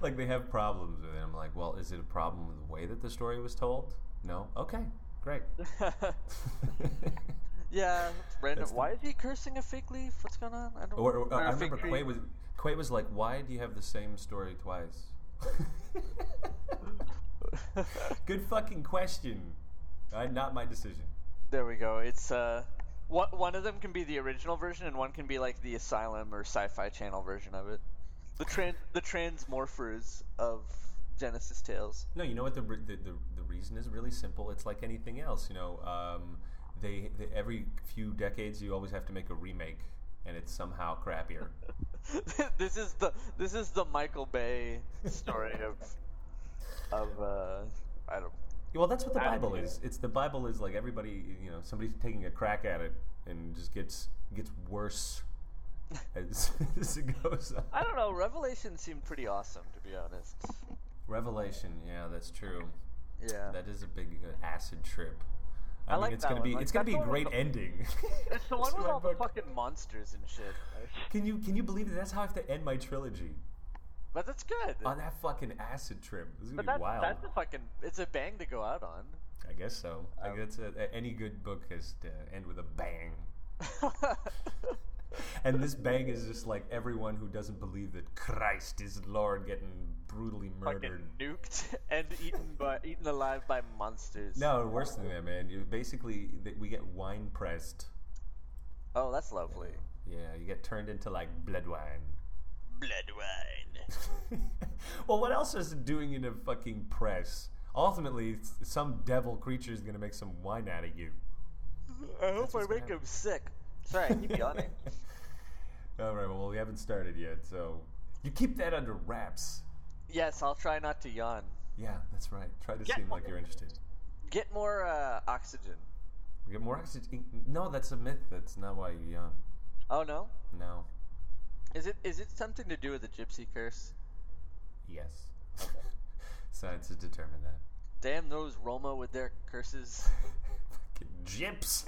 B: like they have problems with it. I'm like, "Well, is it a problem with the way that the story was told?" No. Okay, great.
C: yeah, random.
B: That's the-
C: Why is he cursing a fig leaf? What's going on? I don't.
B: Or, or,
C: or
B: I
C: a fig
B: remember. Quay was Quay was like, "Why do you have the same story twice?" Good fucking question. Uh, not my decision.
C: There we go. It's uh, one one of them can be the original version, and one can be like the Asylum or Sci-Fi Channel version of it. The trans the transmorphers of Genesis Tales.
B: No, you know what the, re- the the the reason is really simple. It's like anything else. You know, um, they, they every few decades you always have to make a remake, and it's somehow crappier.
C: this is the this is the Michael Bay story of of uh, I don't.
B: Well, that's what the Bible is. It's the Bible is like everybody, you know, somebody's taking a crack at it and just gets gets worse as, as it goes on.
C: I don't know. Revelation seemed pretty awesome, to be honest.
B: Revelation, yeah, that's true.
C: Yeah.
B: That is a big uh, acid trip. I,
C: I
B: mean,
C: like
B: it's
C: that
B: gonna
C: one.
B: be
C: Like,
B: it's gonna be a great
C: the-
B: ending.
C: It's the one with
B: my
C: all the fucking monsters and shit.
B: Can you can you believe that? That's how I have to end my trilogy
C: But that's good.
B: on that fucking acid trip. This is gonna
C: that's
B: be wild.
C: that's a fucking it's a bang to go out on.
B: I guess so. I
C: Um,
B: guess a, a- any good book has to end with a bang. And this bang is just like everyone who doesn't believe that Christ is Lord getting brutally
C: fucking
B: murdered.
C: nuked and eaten by eaten alive by monsters.
B: No, worse than that, man. You basically we get wine pressed.
C: Oh, that's lovely.
B: Yeah, you get turned into like blood wine.
C: Blood wine.
B: well, what else is it doing in a fucking press? Ultimately, some devil creature is gonna make some wine out of you.
C: I hope
B: That's
C: I make
B: gonna
C: him sick. Sorry, keep yawning.
B: All right. Well, we haven't started yet, so you keep that under wraps.
C: Yes, I'll try not to yawn.
B: Yeah, that's right. Try to
C: Get
B: seem like you're interested.
C: Get more uh, oxygen.
B: Get more oxygen. No, that's a myth. That's not why you yawn.
C: Oh no,
B: No.
C: is it is it something to do with the gypsy curse?
B: Yes. Okay. Science has determined that.
C: Damn those Roma with their curses.
B: Fucking gyps.